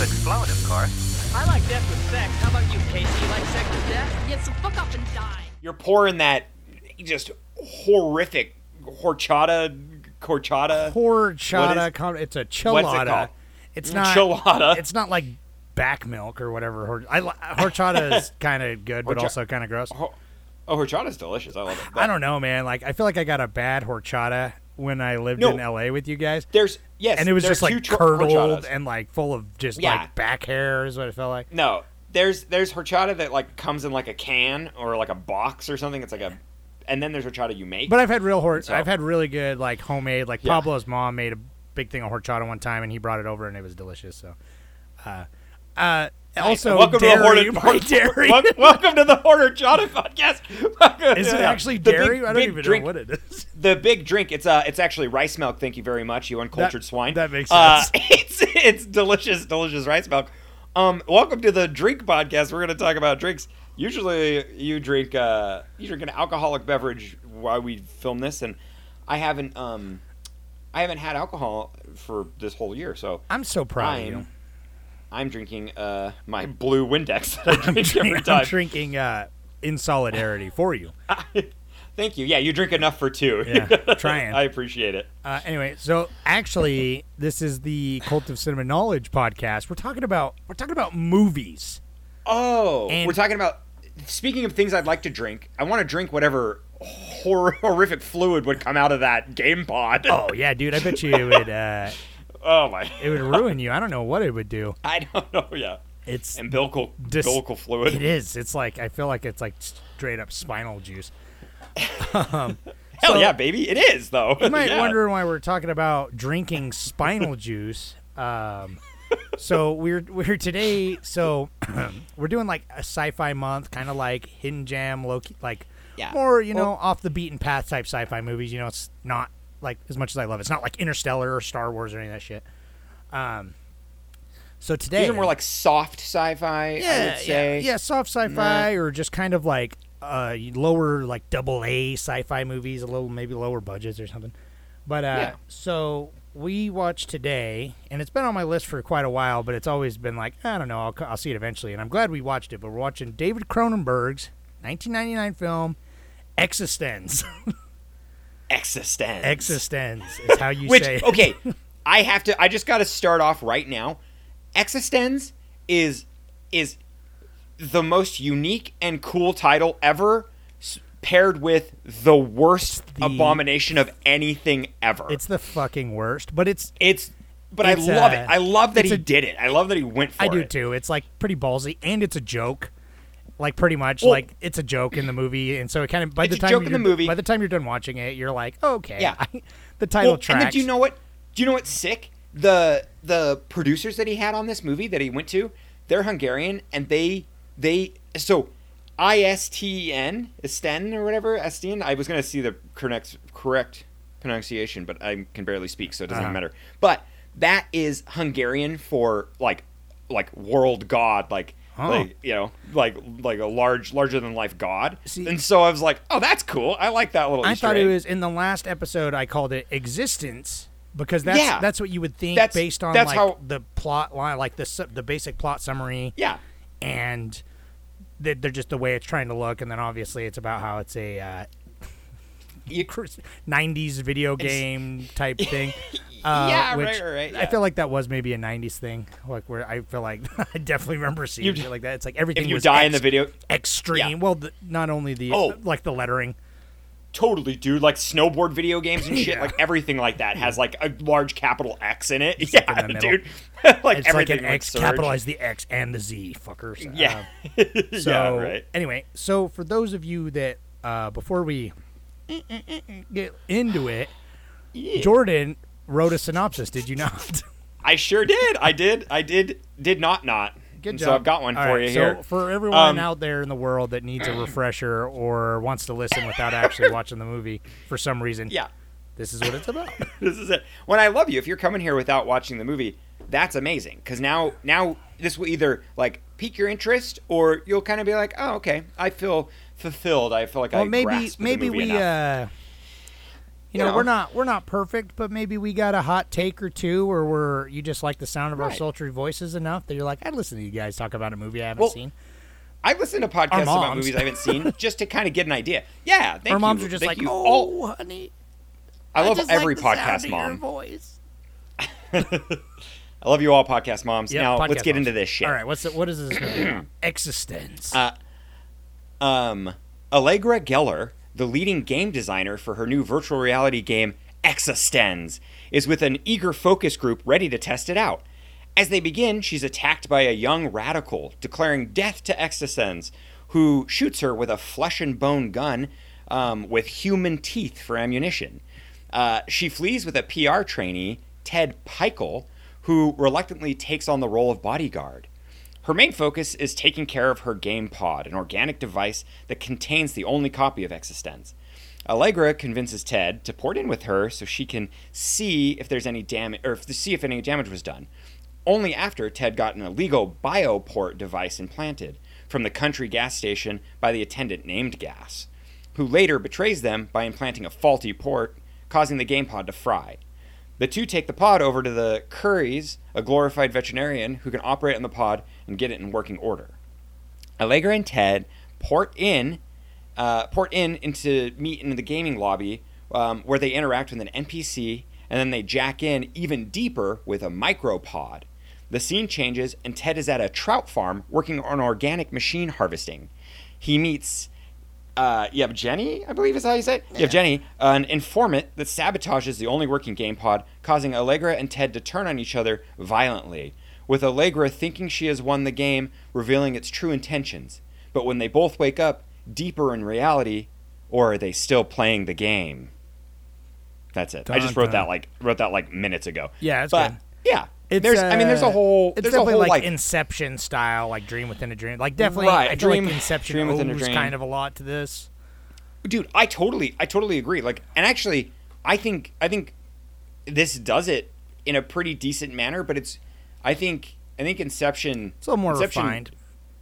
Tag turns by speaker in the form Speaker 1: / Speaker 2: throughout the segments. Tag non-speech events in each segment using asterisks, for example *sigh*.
Speaker 1: To explode, of course.
Speaker 2: I like death with sex. How about you, Casey? You like sex with death?
Speaker 3: Yeah, so fuck up and die.
Speaker 4: You're pouring that just horrific horchata, horchata.
Speaker 5: Horchata.
Speaker 4: What is-
Speaker 5: com- it's a
Speaker 4: What's it
Speaker 5: chilada.
Speaker 4: called?
Speaker 5: It's not
Speaker 4: Chilada.
Speaker 5: It's not like back milk or whatever. Hor- I horchata is *laughs* kind of good, but
Speaker 4: Horcha-
Speaker 5: also kind of gross.
Speaker 4: Oh, horchata is delicious. I love it.
Speaker 5: I don't know, man. Like I feel like I got a bad horchata when I lived
Speaker 4: No.
Speaker 5: in LA with you guys.
Speaker 4: There's yes,
Speaker 5: and it was just like curdled
Speaker 4: horchatas.
Speaker 5: and like full of just
Speaker 4: Yeah.
Speaker 5: like back hair is what it felt like.
Speaker 4: No, there's there's horchata that like comes in like a can or like a box or something. It's like a, and then there's horchata you make.
Speaker 5: But I've had real hor-
Speaker 4: So-
Speaker 5: I've had really good like homemade like
Speaker 4: Yeah.
Speaker 5: Pablo's mom made a big thing of horchata one time and he brought it over and it was delicious. So, uh, uh, also
Speaker 4: welcome
Speaker 5: dairy,
Speaker 4: to the
Speaker 5: my
Speaker 4: Hornet,
Speaker 5: dairy.
Speaker 4: welcome, to the Horchata *laughs* podcast.
Speaker 5: Is it actually dairy?
Speaker 4: big-
Speaker 5: I don't even
Speaker 4: drink,
Speaker 5: know what it is. *laughs*
Speaker 4: The big drink. It's uh, it's actually rice milk. Thank you very much, you uncultured
Speaker 5: That-
Speaker 4: swine.
Speaker 5: that makes
Speaker 4: Uh,
Speaker 5: sense. *laughs*
Speaker 4: it's it's delicious, delicious rice milk. Um, welcome to the drink podcast. We're going to talk about drinks. Usually, you drink uh, you drink an alcoholic beverage while we film this, and I haven't um, I haven't had alcohol for this whole year, so
Speaker 5: I'm so proud of
Speaker 4: I'm
Speaker 5: you.
Speaker 4: I'm drinking uh my blue Windex that I drink every
Speaker 5: I'm drinking uh, in solidarity for you. *laughs*
Speaker 4: Thank you. Yeah, you drink enough for two.
Speaker 5: Yeah, trying. *laughs*
Speaker 4: I appreciate it.
Speaker 5: Uh, anyway, so actually, this is the Cult of Cinema Knowledge podcast. We're talking about we're talking about movies.
Speaker 4: Oh,
Speaker 5: And-
Speaker 4: we're talking about. Speaking of things I'd like to drink, I want to drink whatever hor- horrific fluid would come out of that game pod.
Speaker 5: Oh yeah, dude, I bet you it would *laughs* uh,
Speaker 4: Oh my!
Speaker 5: it would ruin you. I don't know what it would do. *laughs*
Speaker 4: I don't know. Yeah,
Speaker 5: It's
Speaker 4: umbilical
Speaker 5: dis-
Speaker 4: umbilical fluid.
Speaker 5: It is. It's like I feel like it's like straight up spinal juice. *laughs* Um,
Speaker 4: Hell
Speaker 5: so-
Speaker 4: yeah, baby! It is though.
Speaker 5: You might *laughs*
Speaker 4: Yeah.
Speaker 5: wonder why we're talking about drinking spinal juice. Um, so we're we're today. So *clears throat* we're doing like a sci-fi month, kind of like Hidden low key, like
Speaker 4: Yeah.
Speaker 5: more you know
Speaker 4: Well-
Speaker 5: off the beaten path type sci-fi movies. You know, it's not like as much as I love. it, It's not like Interstellar or Star Wars or any of that shit. Um, so today
Speaker 4: These are more like soft sci-fi. I
Speaker 5: yeah,
Speaker 4: would say.
Speaker 5: yeah, yeah, soft sci-fi or just kind of like uh, lower like double A sci-fi movies, a little maybe lower budgets or something. But uh,
Speaker 4: Yeah.
Speaker 5: so we watched today, and it's been on my list for quite a while, but it's always been like I don't know, I'll, I'll see it eventually, and I'm glad we watched it. But we're watching David Cronenberg's 1999 film Existence. *laughs*
Speaker 4: Existence.
Speaker 5: Existence is how you *laughs*
Speaker 4: Which
Speaker 5: say. it.
Speaker 4: okay, *laughs* I have to. I just got to start off right now. Existence is is the most unique and cool title ever, paired with the worst
Speaker 5: the-
Speaker 4: abomination of anything ever.
Speaker 5: It's the fucking worst, but it's
Speaker 4: it's. But
Speaker 5: it's,
Speaker 4: I love
Speaker 5: uh,
Speaker 4: it. I love that he
Speaker 5: a-
Speaker 4: did it. I love that he went for
Speaker 5: I
Speaker 4: it.
Speaker 5: do too. It's like pretty ballsy, and it's a joke. Like pretty much,
Speaker 4: Well-
Speaker 5: like it's a joke in the movie, and so it kind of by the time
Speaker 4: joke in
Speaker 5: you're-
Speaker 4: the movie.
Speaker 5: by the time you're done watching it, you're like, okay,
Speaker 4: Yeah. *laughs*
Speaker 5: the title
Speaker 4: Well,
Speaker 5: tracks.
Speaker 4: And then do you know what? Do you know what's sick? The the producers that he had on this movie that he went to, they're Hungarian, and they they so I S T N Esten or whatever Esten. I was gonna see the correct correct pronunciation, but I can barely speak, so it doesn't
Speaker 5: Uh-huh.
Speaker 4: matter. But that is Hungarian for like like world god, like.
Speaker 5: Oh.
Speaker 4: Like you know, like like a large, larger than life god,
Speaker 5: See-
Speaker 4: and so I was like, "Oh, that's cool. I like that little."
Speaker 5: I
Speaker 4: Easter
Speaker 5: thought
Speaker 4: egg.
Speaker 5: it was in the last episode. I called it existence because that's
Speaker 4: Yeah.
Speaker 5: that's what you would think
Speaker 4: That's-
Speaker 5: based on
Speaker 4: that's
Speaker 5: like
Speaker 4: how-
Speaker 5: the plot line, like the the basic plot summary.
Speaker 4: Yeah,
Speaker 5: and they're, they're just the way it's trying to look, and then obviously it's about how it's a uh, 90s video game type *laughs* thing. Uh,
Speaker 4: Yeah,
Speaker 5: which
Speaker 4: right, right, right,
Speaker 5: I feel like that was maybe a 90s thing, like where I feel like *laughs* I definitely remember seeing
Speaker 4: You-
Speaker 5: it like that. It's like everything
Speaker 4: if you die in the video,
Speaker 5: extreme.
Speaker 4: Yeah.
Speaker 5: Well, the, not only the
Speaker 4: Oh.
Speaker 5: like the lettering.
Speaker 4: totally, dude. Like snowboard video games and *laughs* shit,
Speaker 5: Yeah.
Speaker 4: like everything like that has like a large capital X in it.
Speaker 5: like
Speaker 4: yeah,
Speaker 5: in
Speaker 4: dude. like
Speaker 5: it's like
Speaker 4: everything
Speaker 5: an X,
Speaker 4: Surge.
Speaker 5: capitalize the X and the Z, fuckers.
Speaker 4: Yeah,
Speaker 5: Uh, so
Speaker 4: yeah, right.
Speaker 5: anyway, so for those of you that uh, before we get into it, Jordan wrote a synopsis. Did you not? *laughs*
Speaker 4: I sure did. I did. I did. Did not not.
Speaker 5: Good job.
Speaker 4: So I've got one
Speaker 5: All
Speaker 4: for
Speaker 5: right,
Speaker 4: you
Speaker 5: so
Speaker 4: here.
Speaker 5: for everyone
Speaker 4: Um,
Speaker 5: out there in the world that needs a refresher or wants to listen without actually *laughs* watching the movie for some reason,
Speaker 4: Yeah,
Speaker 5: this is what it's about. *laughs*
Speaker 4: this is it. When I love you, if you're coming here without watching the movie, that's amazing. Because now, now this will either like pique your interest, or you'll kind of be like, oh, okay, I feel fulfilled. I feel like I
Speaker 5: well, maybe
Speaker 4: the
Speaker 5: maybe
Speaker 4: movie
Speaker 5: we uh you
Speaker 4: You
Speaker 5: know,
Speaker 4: know.
Speaker 5: we're not we're not perfect, but maybe we got a hot take or two, or we're you just like the sound of our sultry voices enough that you're like, I'd listen to you guys talk about a movie I haven't
Speaker 4: Well,
Speaker 5: seen.
Speaker 4: I listen to podcasts about movies I haven't seen *laughs* just to kind of get an idea. Yeah, thank
Speaker 5: Our moms
Speaker 4: you.
Speaker 5: are just
Speaker 4: Thank
Speaker 5: like,
Speaker 4: you.
Speaker 5: oh, honey,
Speaker 4: I love
Speaker 5: just
Speaker 4: every
Speaker 5: like
Speaker 4: podcast mom.
Speaker 5: voice. *laughs*
Speaker 4: I love you all, podcast moms.
Speaker 5: Yep,
Speaker 4: now
Speaker 5: podcast
Speaker 4: let's get
Speaker 5: moms.
Speaker 4: into this shit.
Speaker 5: All right, what's the, what is this? *clears throat* Existence.
Speaker 4: Uh, um, Allegra Geller, the leading game designer for her new virtual reality game Existenz, is with an eager focus group ready to test it out. As they begin, she's attacked by a young radical, declaring death to Existenz, who shoots her with a flesh and bone gun um, with human teeth for ammunition. Uh, she flees with a PR trainee, Ted Pikul, who reluctantly takes on the role of bodyguard. Her main focus is taking care of her game pod, an organic device that contains the only copy of Existenz. Allegra convinces Ted to port in with her so she can see if there's any damage or if, see if any damage was done. Only after Ted got an illegal bioport device implanted from the country gas station by the attendant named Gas, who later betrays them by implanting a faulty port, causing the game pod to fry. The two take the pod over to the Currys, a glorified veterinarian who can operate on the pod and get it in working order. Allegra and Ted port in, uh, port in into meet in the gaming lobby um, where they interact with an NPC, and then they jack in even deeper with a micropod. The scene changes, and Ted is at a trout farm working on organic machine harvesting. He meets uh, Yevgeny, I believe is how you say it. Yevgeny, an informant that sabotages the only working game pod, causing Allegra and Ted to turn on each other violently, with Allegra thinking she has won the game, revealing its true intentions. But when they both wake up, deeper in reality, or are they still playing the game? That's it. I just wrote
Speaker 5: dun.
Speaker 4: that like wrote that like minutes ago.
Speaker 5: Yeah, it's
Speaker 4: but
Speaker 5: good.
Speaker 4: yeah,
Speaker 5: It's,
Speaker 4: there's. I mean, there's a
Speaker 5: uh,
Speaker 4: whole.
Speaker 5: It's
Speaker 4: a
Speaker 5: definitely
Speaker 4: whole
Speaker 5: like,
Speaker 4: like
Speaker 5: Inception style, like Dream Within a Dream. Like definitely,
Speaker 4: Right,
Speaker 5: I
Speaker 4: Dream-
Speaker 5: like Inception
Speaker 4: Dream Within a Dream.
Speaker 5: kind of a lot to this.
Speaker 4: dude i totally i totally agree like and actually i think i think this does it in a pretty decent manner but it's i think i think inception
Speaker 5: It's a little more
Speaker 4: inception
Speaker 5: refined.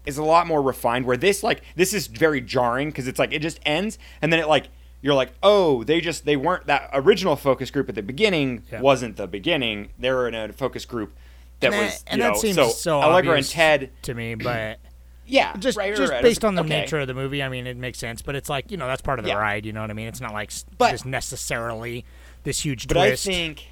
Speaker 4: is a lot more refined where this like this is very jarring because it's like it just ends and then it like you're like oh they just they weren't that original focus group at the beginning
Speaker 5: Yeah.
Speaker 4: wasn't the beginning they were in a focus group that
Speaker 5: and
Speaker 4: was
Speaker 5: that, and
Speaker 4: you
Speaker 5: that
Speaker 4: know
Speaker 5: seems
Speaker 4: so,
Speaker 5: so
Speaker 4: allegra and
Speaker 5: obvious
Speaker 4: ted
Speaker 5: to me, but *clears throat*
Speaker 4: yeah
Speaker 5: just
Speaker 4: right, right,
Speaker 5: just
Speaker 4: right.
Speaker 5: based on the
Speaker 4: Okay.
Speaker 5: nature of the movie, I mean, it makes sense. But it's like you know that's part of the
Speaker 4: Yeah.
Speaker 5: ride. You know what I mean? It's not like
Speaker 4: But-
Speaker 5: just necessarily this huge
Speaker 4: But
Speaker 5: twist.
Speaker 4: I think,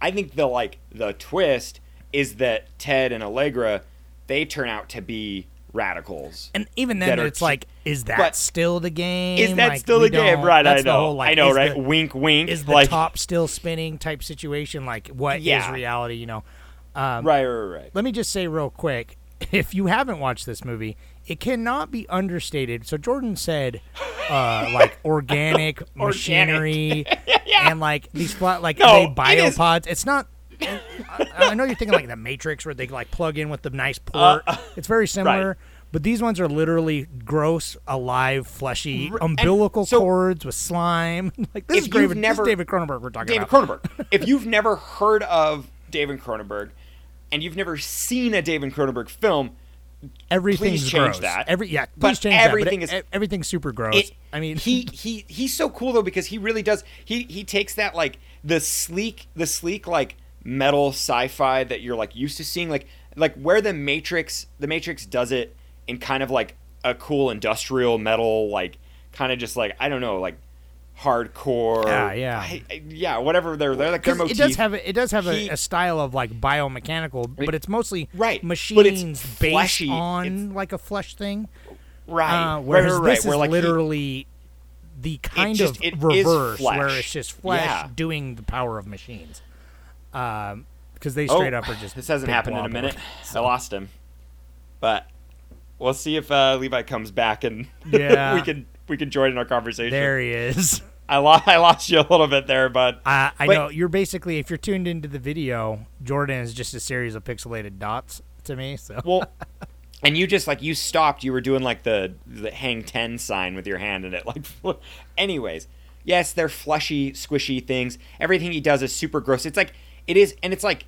Speaker 4: I think the like the twist is that Ted and Allegra, they turn out to be radicals.
Speaker 5: and even then, it's like, is that
Speaker 4: but-
Speaker 5: still the game?
Speaker 4: Is that
Speaker 5: Like,
Speaker 4: still the game? Right, I know.
Speaker 5: whole, like,
Speaker 4: I know, right?
Speaker 5: the-
Speaker 4: wink, wink.
Speaker 5: is the
Speaker 4: like,
Speaker 5: top still spinning type situation? Like, what is
Speaker 4: Yeah.
Speaker 5: reality? You know.
Speaker 4: Right, right, right.
Speaker 5: let me just say real quick *laughs* if you haven't watched this movie it cannot be understated so jordan said uh, *laughs* like organic machinery *laughs* and like these flat like
Speaker 4: No,
Speaker 5: they
Speaker 4: it is-
Speaker 5: biopods it's not I, I know you're thinking like the matrix where they like plug in with the nice port it's very similar
Speaker 4: Uh, right.
Speaker 5: but these ones are literally gross, alive, fleshy, umbilical
Speaker 4: so-
Speaker 5: cords with slime. *laughs* like this is David,
Speaker 4: never-
Speaker 5: this is David Cronenberg we're talking
Speaker 4: David
Speaker 5: about.
Speaker 4: Cronenberg. if you've never heard of David Cronenberg, and you've never seen a David Cronenberg film,
Speaker 5: Everything's
Speaker 4: Please change
Speaker 5: gross.
Speaker 4: that.
Speaker 5: Every yeah,
Speaker 4: But
Speaker 5: please change
Speaker 4: everything
Speaker 5: that.
Speaker 4: is-
Speaker 5: But e- everything's super gross.
Speaker 4: it,
Speaker 5: I mean,
Speaker 4: he *laughs* he he's so cool though because he really does he he takes that like the sleek the sleek like metal sci-fi that you're like used to seeing like like where the matrix the matrix does it in kind of like a cool industrial metal like kind of just like i don't know like hardcore
Speaker 5: Yeah, yeah.
Speaker 4: I- I- yeah whatever they're they're like their motif.
Speaker 5: it does have a, it does have
Speaker 4: He-
Speaker 5: a, a style of like biomechanical, but it's mostly
Speaker 4: Right, but
Speaker 5: machines
Speaker 4: it's
Speaker 5: based
Speaker 4: fleshy.
Speaker 5: on
Speaker 4: It's-
Speaker 5: like a flesh thing.
Speaker 4: right
Speaker 5: Uh,
Speaker 4: right,
Speaker 5: whereas
Speaker 4: right, right,
Speaker 5: this
Speaker 4: where,
Speaker 5: is
Speaker 4: like, he-
Speaker 5: literally the kind
Speaker 4: just-
Speaker 5: of reverse, where it's just flesh
Speaker 4: Yeah.
Speaker 5: doing the power of machines. Um, because they
Speaker 4: Oh,
Speaker 5: straight up are just
Speaker 4: this hasn't happened in a minute.
Speaker 5: work.
Speaker 4: I lost him, but we'll see if uh, Levi comes back and *laughs*
Speaker 5: Yeah.
Speaker 4: we can we can join in our conversation.
Speaker 5: There he is.
Speaker 4: I lost I lost you a little bit there, but
Speaker 5: I, I
Speaker 4: But-
Speaker 5: know you're basically if you're tuned into the video, Jordan is just a series of pixelated dots. to me. So
Speaker 4: Well, *laughs* and you just like you stopped. You were doing like the the hang ten sign with your hand in it. Like, *laughs* anyways, yes, they're fleshy, squishy things. Everything he does is super gross. It's like it is, and it's like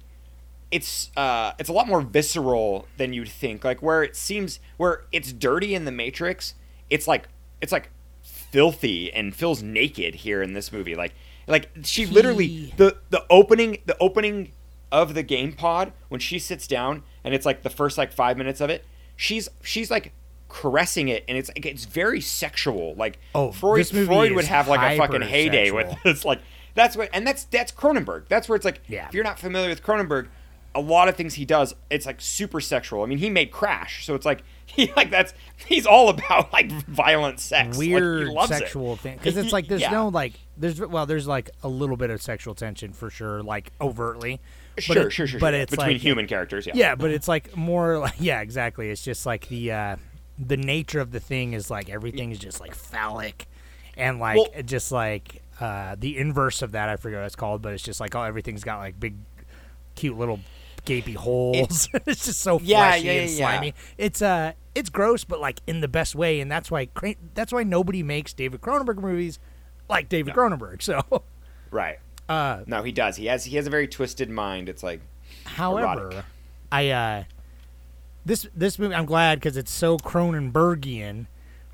Speaker 4: it's uh it's a lot more visceral than you'd think. Like where it seems where it's dirty in the Matrix, it's like it's like filthy and feels naked here in this movie. Like like she literally the the opening the opening of the game pod when she sits down and it's like the first like five minutes of it she's she's like caressing it and it's like it's very sexual like
Speaker 5: Oh,
Speaker 4: freud freud would have like a fucking heyday with
Speaker 5: hypersexual. *laughs*
Speaker 4: this like that's what and that's that's cronenberg that's where it's like
Speaker 5: Yeah.
Speaker 4: if you're not familiar with cronenberg a lot of things he does it's like super sexual i mean he made crash so it's like *laughs* he like that's he's all about like violent sex Like,
Speaker 5: weird
Speaker 4: it.
Speaker 5: sexual thing *laughs* because it's like there's
Speaker 4: Yeah.
Speaker 5: no like there's well there's like a little bit of sexual tension for sure like overtly but
Speaker 4: sure,
Speaker 5: it-
Speaker 4: sure, sure,
Speaker 5: but
Speaker 4: sure.
Speaker 5: it's
Speaker 4: between
Speaker 5: like
Speaker 4: human characters. Yeah,
Speaker 5: yeah but it's like more *laughs* like yeah exactly it's just like the uh the nature of the thing is like everything is just like phallic and like
Speaker 4: Well-
Speaker 5: just like uh the inverse of that i forget what it's called but it's just like oh everything's got like big cute little gapy holes *laughs* it's just so
Speaker 4: Yeah,
Speaker 5: fleshy
Speaker 4: yeah,
Speaker 5: and
Speaker 4: yeah, yeah.
Speaker 5: slimy it's uh it's gross but like in the best way and that's why that's why nobody makes david cronenberg movies like david cronenberg so
Speaker 4: right.
Speaker 5: uh
Speaker 4: No, he does. He has he has a very twisted mind. It's like
Speaker 5: However,
Speaker 4: Erotic.
Speaker 5: I uh this this movie I'm glad because it's so Cronenbergian,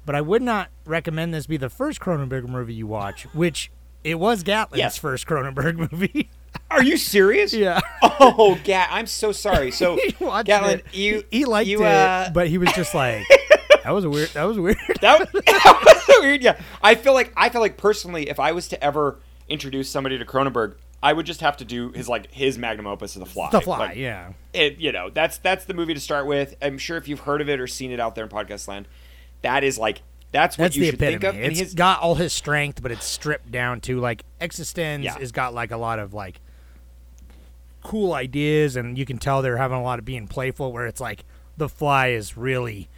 Speaker 5: but I would not recommend this be the first Cronenberg movie you watch, which it was Gatlin's
Speaker 4: Yes.
Speaker 5: first Cronenberg *laughs* movie.
Speaker 4: Are you serious?
Speaker 5: Yeah.
Speaker 4: Oh, Gat, I'm so sorry. *laughs* So, Gatlin,
Speaker 5: it.
Speaker 4: you
Speaker 5: he liked
Speaker 4: you,
Speaker 5: it,
Speaker 4: uh,
Speaker 5: but he was just like, *laughs* "That was weird. That was weird."
Speaker 4: that, was- that was weird. Yeah, I feel like I feel like personally, if I was to ever introduce somebody to Cronenberg, I would just have to do his like his magnum opus of The Fly.
Speaker 5: the Fly,
Speaker 4: Like,
Speaker 5: yeah.
Speaker 4: It, you know, that's that's the movie to start with. I'm sure if you've heard of it or seen it out there in podcast land, that is like that's what
Speaker 5: That's
Speaker 4: you
Speaker 5: the
Speaker 4: should
Speaker 5: epitome.
Speaker 4: think of. And
Speaker 5: It's
Speaker 4: his
Speaker 5: got all his strength, but it's stripped down to like Existence
Speaker 4: Yeah.
Speaker 5: has got like a lot of like cool ideas, and you can tell they're having a lot of being playful. Where it's like the Fly is really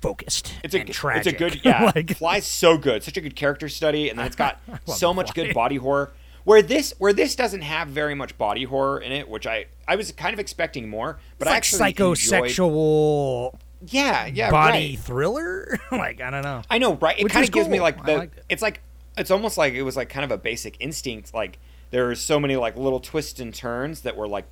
Speaker 5: focused.
Speaker 4: It's a it's a good *laughs* yeah.
Speaker 5: like
Speaker 4: Fly's so good, such a good character study, and then it's got *laughs* so much
Speaker 5: Fly.
Speaker 4: good body horror. Where this where this doesn't have very much body horror in it, which I I was kind of expecting more, but
Speaker 5: it's
Speaker 4: I
Speaker 5: like
Speaker 4: actually enjoyed-
Speaker 5: psychosexual
Speaker 4: yeah yeah
Speaker 5: body
Speaker 4: right.
Speaker 5: thriller. *laughs* like I don't know.
Speaker 4: I know right. It kind of gives me like the
Speaker 5: it.
Speaker 4: it's like it's almost like it was like kind of a basic instinct. Like there's so many like little twists and turns that were like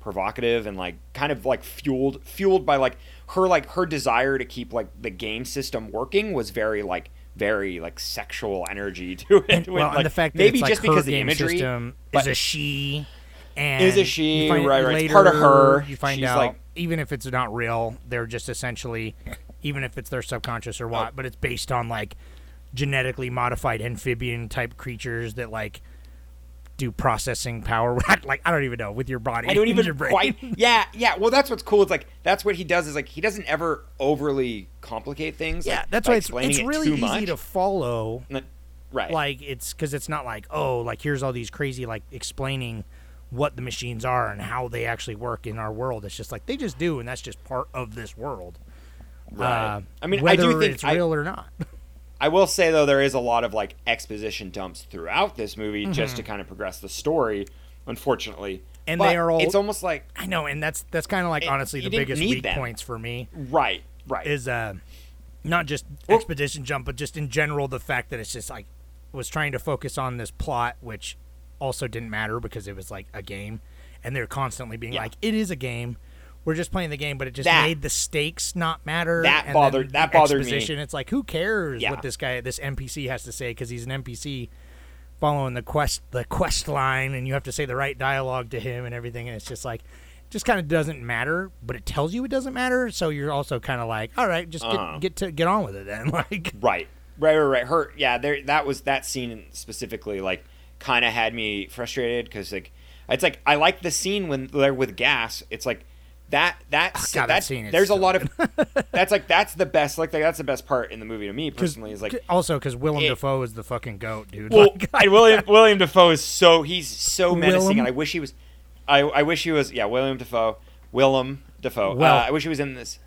Speaker 4: provocative and like kind of like fueled fueled by like her like her desire to keep like the game system working was very like very like sexual energy *laughs* to it.
Speaker 5: And, well,
Speaker 4: like,
Speaker 5: and the fact that
Speaker 4: maybe
Speaker 5: like
Speaker 4: just because the
Speaker 5: game
Speaker 4: imagery
Speaker 5: system is a she, and
Speaker 4: Is a she, right, right. It's part of her.
Speaker 5: You find
Speaker 4: She's
Speaker 5: out
Speaker 4: like-
Speaker 5: even if it's not real, they're just essentially, even if it's their subconscious or what,
Speaker 4: Oh.
Speaker 5: but it's based on like genetically modified amphibian type creatures that like do processing power. *laughs* like I don't even know with your body.
Speaker 4: I don't *laughs*
Speaker 5: your
Speaker 4: even
Speaker 5: brain.
Speaker 4: quite. *laughs* Yeah, yeah. Well, that's what's cool. It's like that's what he does. Is like he doesn't ever overly complicate things.
Speaker 5: Yeah,
Speaker 4: like,
Speaker 5: that's why it's it's really
Speaker 4: too
Speaker 5: easy
Speaker 4: much.
Speaker 5: to follow.
Speaker 4: Right.
Speaker 5: like it's because it's not like oh like here's all these crazy like explaining what the machines are and how they actually work in our world it's just like they just do and that's just part of this world
Speaker 4: Right.
Speaker 5: Uh,
Speaker 4: I mean, I
Speaker 5: whether
Speaker 4: do think
Speaker 5: it's
Speaker 4: I-
Speaker 5: real or not
Speaker 4: I will say though there is a lot of like exposition dumps throughout this movie
Speaker 5: Mm-hmm.
Speaker 4: just to kind of progress the story. Unfortunately,
Speaker 5: And
Speaker 4: But
Speaker 5: they are all-
Speaker 4: It's almost like
Speaker 5: i know and that's that's kind of like
Speaker 4: It-
Speaker 5: honestly the biggest weak
Speaker 4: them.
Speaker 5: points for me
Speaker 4: right, right.
Speaker 5: is uh not just
Speaker 4: Well-
Speaker 5: expedition jump but just in general the fact that it's just like was trying to focus on this plot which also didn't matter because it was like a game and they're constantly being
Speaker 4: Yeah.
Speaker 5: like it is a game we're just playing the game but it just
Speaker 4: That-
Speaker 5: made the stakes not matter
Speaker 4: That bothered- that
Speaker 5: the
Speaker 4: bothered me.
Speaker 5: it's like who cares
Speaker 4: Yeah.
Speaker 5: what this guy this npc has to say because he's an npc following the quest the quest line and you have to say the right dialogue to him and everything and it's just like just kind of doesn't matter but it tells you it doesn't matter so you're also kind of like all right just get
Speaker 4: Uh-huh.
Speaker 5: get to get on with it then *laughs* like
Speaker 4: Right. Right, right, right. Her, yeah. There, that was that scene specifically. Like, kind of had me frustrated because like, it's like I like the scene when they're with gas. It's like that. That.
Speaker 5: Oh, God, that
Speaker 4: that
Speaker 5: scene
Speaker 4: There's
Speaker 5: so
Speaker 4: a lot of. *laughs* that's like that's the best. Like that's the best part in the movie to me personally. Is like.
Speaker 5: also because Willem
Speaker 4: it-
Speaker 5: Dafoe is the fucking goat dude
Speaker 4: Well,
Speaker 5: Like,
Speaker 4: and William *laughs* William Dafoe is so he's so menacing,
Speaker 5: Willem?
Speaker 4: and I wish he was. I, I wish he was. Yeah, William Dafoe. Willem Dafoe.
Speaker 5: Well-
Speaker 4: uh, I wish he was in this.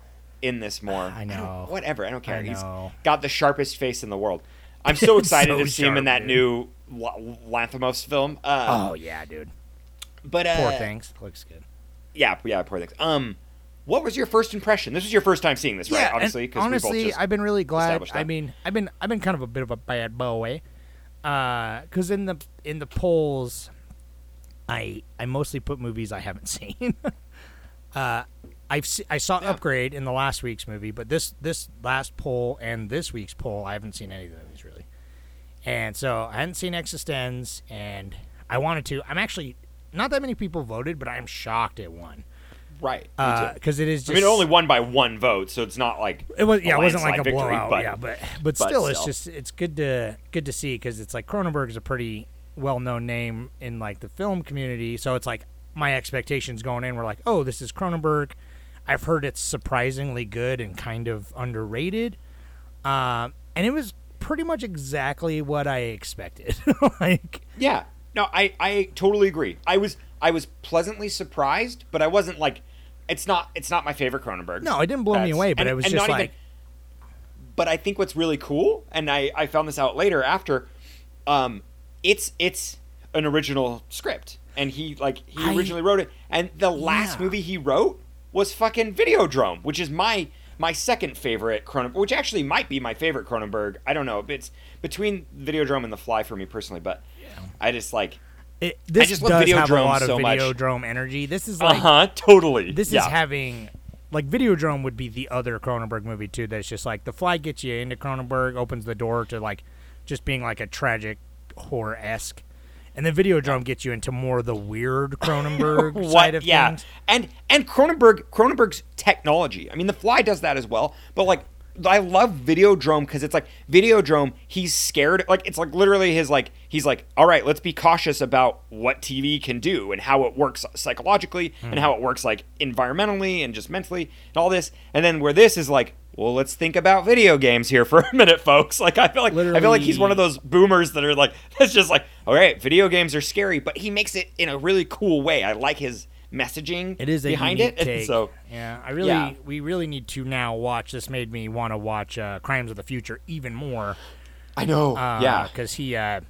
Speaker 4: In this more.
Speaker 5: I know.
Speaker 4: don't- whatever. I don't care.
Speaker 5: I
Speaker 4: He's got the sharpest face in the world. *laughs* I'm so excited
Speaker 5: So
Speaker 4: to see him in that
Speaker 5: dude.
Speaker 4: new Lanthimos film. Uh,
Speaker 5: oh yeah dude
Speaker 4: but uh,
Speaker 5: poor things looks good
Speaker 4: yeah, yeah, poor things. Um, what was your first impression? This was your first time seeing this, right? Obviously, because we both
Speaker 5: honestly,
Speaker 4: just
Speaker 5: I've been really glad.
Speaker 4: established
Speaker 5: I mean, I've been I've been kind of a bit of a bad boy, Uh, because in the in the polls, I I mostly put movies I haven't *laughs* seen. uh, I've se- I saw Upgrade in the last week's movie, but this this last poll and this week's poll, I haven't seen any of those really. And so I hadn't seen Existenz, and I wanted to. I'm actually not that many people voted, but I'm shocked it won
Speaker 4: right.
Speaker 5: because it is. Just,
Speaker 4: I mean, it only won by one vote, so it's not like
Speaker 5: It was yeah, it wasn't like a
Speaker 4: victory,
Speaker 5: blowout.
Speaker 4: but-
Speaker 5: yeah, but but
Speaker 4: but
Speaker 5: still, it's just it's good to good to see because it's like Cronenberg is a pretty well known name in like the film community. So it's like my expectations going in were like, oh, this is Cronenberg. I've heard it's surprisingly good and kind of underrated, um, and it was pretty much exactly what I expected. *laughs* like
Speaker 4: Yeah. No, I, I totally agree. I was I was pleasantly surprised, but I wasn't like it's not it's not my favorite Cronenberg.
Speaker 5: no, it didn't blow me away, but
Speaker 4: and-
Speaker 5: it was just like
Speaker 4: even- but I think what's really cool, and I, I found this out later after, um, it's it's an original script, and he like he
Speaker 5: I-
Speaker 4: originally wrote it, and the last
Speaker 5: Yeah.
Speaker 4: movie he wrote was fucking Videodrome, which is my my second favorite Cronenberg, which actually might be my favorite Cronenberg. I don't know, it's between Videodrome and The Fly for me personally, but I just like
Speaker 5: it, this
Speaker 4: just love
Speaker 5: does have a lot of
Speaker 4: so much.
Speaker 5: Videodrome energy. This is like, uh
Speaker 4: huh, totally.
Speaker 5: This
Speaker 4: yeah.
Speaker 5: is having like Videodrome would be the other Cronenberg movie too. That's just like The Fly gets you into Cronenberg, opens the door to like just being like a tragic horror esque, and then Videodrome gets you into more of the weird Cronenberg *laughs*
Speaker 4: what?
Speaker 5: side of
Speaker 4: yeah.
Speaker 5: things.
Speaker 4: and and cronenberg cronenberg's technology. I mean the fly does that as well but like i love videodrome because it's like videodrome he's scared like it's like literally his like he's like all right let's be cautious about what tv can do and how it works psychologically and hmm. how it works like environmentally and just mentally and all this. And then where this is like well let's think about video games here for *laughs* a minute folks like i feel like i feel like he's one of those boomers that are like *laughs* that's just like all right video games are scary but he makes it in a really cool way i like his messaging
Speaker 5: It is
Speaker 4: behind it
Speaker 5: take.
Speaker 4: so
Speaker 5: yeah, I really
Speaker 4: Yeah.
Speaker 5: we really need to now watch. This made me want to watch uh, Crimes of the Future even more.
Speaker 4: i know
Speaker 5: Uh,
Speaker 4: yeah
Speaker 5: because he uh,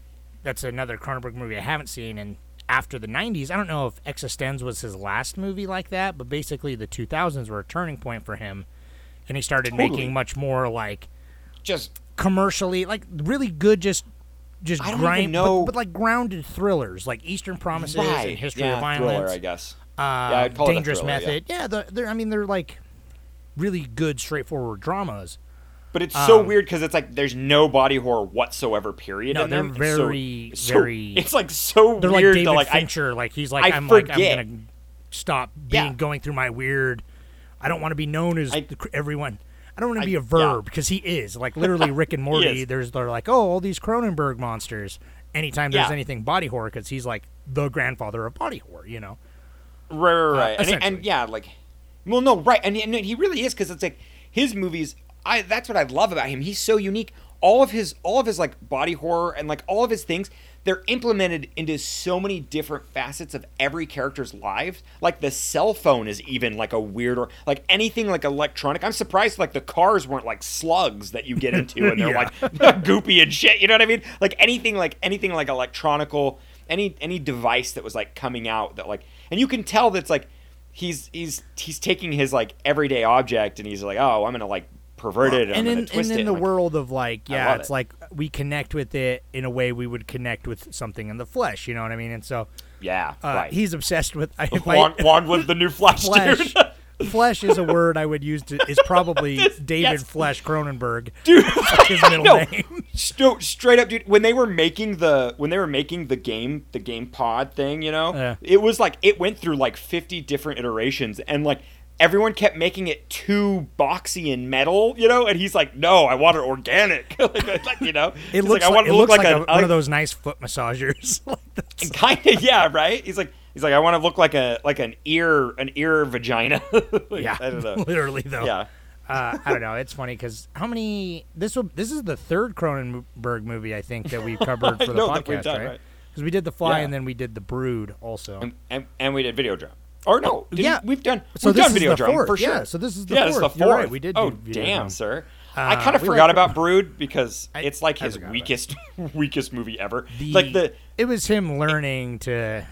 Speaker 5: that's another Cronenberg movie I haven't seen. And after the '90s, I don't know if Existenz was his last movie like that, but basically the 2000s were a turning point for him, and he started
Speaker 4: Totally.
Speaker 5: making much more like
Speaker 4: just
Speaker 5: commercially, like really good, just just
Speaker 4: I don't
Speaker 5: grind,
Speaker 4: even know-
Speaker 5: But, but like grounded thrillers, like Eastern Promises
Speaker 4: right
Speaker 5: and History
Speaker 4: yeah,
Speaker 5: of Violence.
Speaker 4: thriller i guess
Speaker 5: uh,
Speaker 4: Yeah, I'd call it
Speaker 5: Dangerous
Speaker 4: thriller.
Speaker 5: Method. Yeah, the, they're I mean they're like really good, straightforward dramas.
Speaker 4: but it's so
Speaker 5: Um,
Speaker 4: weird because it's like there's no body horror whatsoever period
Speaker 5: No, they're
Speaker 4: so-
Speaker 5: very,
Speaker 4: so-
Speaker 5: very-
Speaker 4: it's like so
Speaker 5: They're like
Speaker 4: weird
Speaker 5: David
Speaker 4: to like I,
Speaker 5: like he's like
Speaker 4: I
Speaker 5: I'm like I'm gonna stop being
Speaker 4: Yeah.
Speaker 5: going through my weird. I don't want to be known as
Speaker 4: I-
Speaker 5: everyone. I don't want
Speaker 4: I-
Speaker 5: to be a verb because he is like literally *laughs* Rick and Morty. There's they're like oh all these Cronenberg monsters. Anytime there's
Speaker 4: Yeah.
Speaker 5: anything body horror, because he's like the grandfather of body horror. You know.
Speaker 4: Right, right, right. and,
Speaker 5: Uh, essentially.
Speaker 4: and yeah, like, well, no, right, and, and he really is because it's like his movies. I that's what I love about him. He's so unique. All of his, all of his like body horror and like all of his things, they're implemented into so many different facets of every character's lives. Like the cell phone is even like a weird or like anything like electronic. I'm surprised like the cars weren't like slugs that you get into and they're *laughs*
Speaker 5: Yeah.
Speaker 4: like *laughs* goopy and shit. You know what I mean? Like anything like anything like electronical, any any device that was like coming out that like, and you can tell that's like he's he's he's taking his like everyday object and he's like, oh, I'm gonna like pervert it and,
Speaker 5: in, and
Speaker 4: it.
Speaker 5: in the
Speaker 4: like-
Speaker 5: world of like yeah it's
Speaker 4: it.
Speaker 5: like we connect with it in a way we would connect with something in the flesh you know what i mean and so
Speaker 4: yeah,
Speaker 5: uh,
Speaker 4: right.
Speaker 5: he's obsessed with I, if I-
Speaker 4: Juan, Juan was the new Flash,
Speaker 5: flesh *laughs* flesh is a word i would use to is probably *laughs* david
Speaker 4: yes.
Speaker 5: flesh cronenberg
Speaker 4: dude. *laughs*
Speaker 5: That's his middle
Speaker 4: no,
Speaker 5: name
Speaker 4: st- straight up, dude. When they were making the when they were making the game the game pod thing, you know,
Speaker 5: Yeah.
Speaker 4: it was like it went through like 50 different iterations, and like everyone kept making it too boxy and metal, you know. And he's like, "No, I want it organic." *laughs* like, like, you know,
Speaker 5: it
Speaker 4: He's
Speaker 5: looks
Speaker 4: I
Speaker 5: like,
Speaker 4: want
Speaker 5: it
Speaker 4: to look
Speaker 5: like,
Speaker 4: like,
Speaker 5: a,
Speaker 4: a,
Speaker 5: one of those nice foot massagers *laughs* like *laughs*
Speaker 4: kind of yeah, right. He's like. He's like, I want to look like a like an ear an ear vagina.
Speaker 5: Yeah
Speaker 4: I don't know.
Speaker 5: literally though
Speaker 4: Yeah,
Speaker 5: uh, I don't know. It's funny because how many this will this is the third Cronenberg movie I think that we've covered for the
Speaker 4: know that we've
Speaker 5: podcast,
Speaker 4: done,
Speaker 5: right?
Speaker 4: right.
Speaker 5: Because we did the Fly
Speaker 4: Yeah.
Speaker 5: and then we did the Brood also.
Speaker 4: and, and, and we did Videodrome. Or no, didn't-
Speaker 5: yeah.
Speaker 4: we've done
Speaker 5: So
Speaker 4: we've done video
Speaker 5: the
Speaker 4: drum
Speaker 5: fourth,
Speaker 4: for sure.
Speaker 5: yeah, so this is the
Speaker 4: yeah, this is
Speaker 5: fourth.
Speaker 4: the fourth.
Speaker 5: right, we did
Speaker 4: Oh
Speaker 5: do
Speaker 4: damn,
Speaker 5: Drum.
Speaker 4: sir!
Speaker 5: Uh,
Speaker 4: I kind of forgot
Speaker 5: like-
Speaker 4: about Brood because
Speaker 5: I-
Speaker 4: it's like
Speaker 5: I
Speaker 4: his weakest *laughs* weakest movie ever.
Speaker 5: The-
Speaker 4: like the
Speaker 5: it was him learning to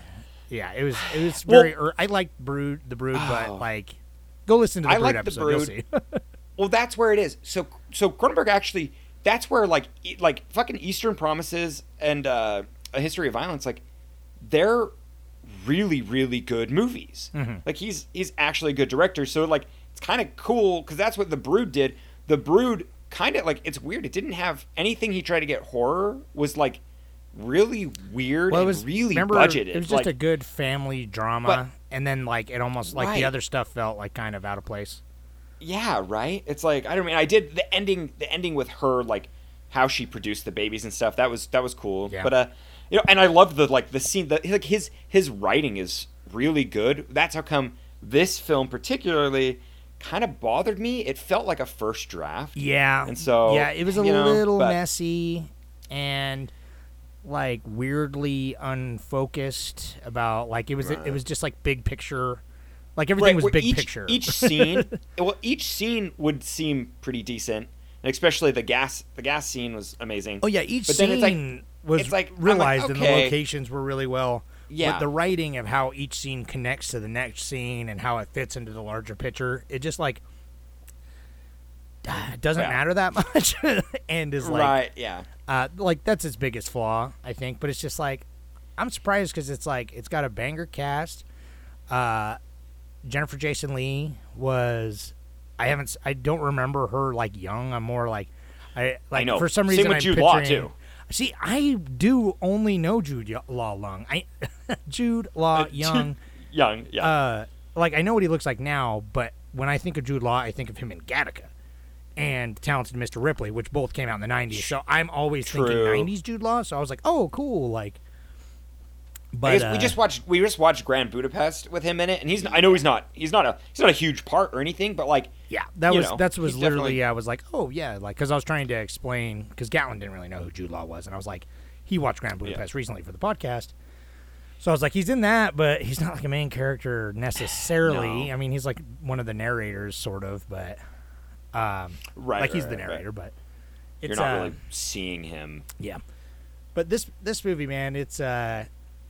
Speaker 5: Yeah, it was it was
Speaker 4: Well-
Speaker 5: very. er, I liked Brood, the Brood,
Speaker 4: Oh.
Speaker 5: but like, go listen to the
Speaker 4: I
Speaker 5: Brood
Speaker 4: like the
Speaker 5: episode. You'll
Speaker 4: Brood.
Speaker 5: see. *laughs*
Speaker 4: Well, that's where it is. So, so Cronenberg actually, that's where like, like fucking Eastern Promises and uh, A History of Violence, like, they're really, really good movies. Like he's he's actually a good director. So like, it's kind of cool because that's what The Brood did. The Brood kind of like it's weird. It didn't have anything he tried to get horror was like really weird
Speaker 5: well, it
Speaker 4: and
Speaker 5: was
Speaker 4: really
Speaker 5: remember,
Speaker 4: budgeted.
Speaker 5: It was just
Speaker 4: like,
Speaker 5: a good family drama,
Speaker 4: But-
Speaker 5: and then like it almost like
Speaker 4: Right.
Speaker 5: the other stuff felt like kind of out of place.
Speaker 4: Yeah, right. It's like I don't mean I did the ending the ending with her like how she produced the babies and stuff. That was that was cool.
Speaker 5: Yeah.
Speaker 4: But uh you know, and I love the like the scene the like his his writing is really good. That's how come this film particularly kind of bothered me. It felt like a first draft.
Speaker 5: Yeah,
Speaker 4: And so,
Speaker 5: yeah, it was a
Speaker 4: know,
Speaker 5: little
Speaker 4: but-
Speaker 5: messy and like weirdly unfocused about like it was it was just like big picture, like everything was
Speaker 4: where
Speaker 5: big
Speaker 4: each,
Speaker 5: picture.
Speaker 4: Each scene, *laughs* well, each scene would seem pretty decent, and especially the gas. The gas scene was amazing.
Speaker 5: Oh yeah, each
Speaker 4: But then
Speaker 5: scene
Speaker 4: it's like-
Speaker 5: was
Speaker 4: it's like- I'm like,
Speaker 5: realized and the locations were really well.
Speaker 4: Yeah.
Speaker 5: But the writing of how each scene connects to the next scene and how it fits into the larger picture, it just like it doesn't
Speaker 4: Yeah.
Speaker 5: matter that *laughs* much, and is like
Speaker 4: right? Yeah.
Speaker 5: uh, like that's its biggest flaw, I think. But it's just like I'm surprised because it's like it's got a banger cast. Uh, Jennifer Jason Lee was I haven't I don't remember her like young. I'm more like I like
Speaker 4: know.
Speaker 5: for some reason.
Speaker 4: Same with
Speaker 5: I'm
Speaker 4: Jude Law, too.
Speaker 5: See, I do only know Jude Law Long. I *laughs* Jude Law Young.
Speaker 4: Young. Yeah.
Speaker 5: Uh, like I know what he looks like now, but when I think of Jude Law, I think of him in Gattaca and Talented Mr. Ripley, which both came out in the '90s. So I'm always thinking '90s Jude Law. So I was like, oh, cool. Like, but uh,
Speaker 4: we just watched we just watched Grand Budapest with him in it, and he's I know he's not he's not a he's not a huge part or anything, but like
Speaker 5: yeah, that was
Speaker 4: know,
Speaker 5: that's was literally
Speaker 4: definitely-
Speaker 5: I was like, oh yeah, like because I was trying to explain because Gatlin didn't really know who Jude Law was, and I was like, he watched Grand Budapest recently for the podcast. So I was like, he's in that, but he's not like a main character necessarily.
Speaker 4: No.
Speaker 5: I mean, he's like one of the narrators, sort of, but um,
Speaker 4: right
Speaker 5: like he's
Speaker 4: right,
Speaker 5: the
Speaker 4: right,
Speaker 5: narrator, but
Speaker 4: You're not
Speaker 5: uh,
Speaker 4: really seeing him.
Speaker 5: Yeah. But this this movie, man, it's uh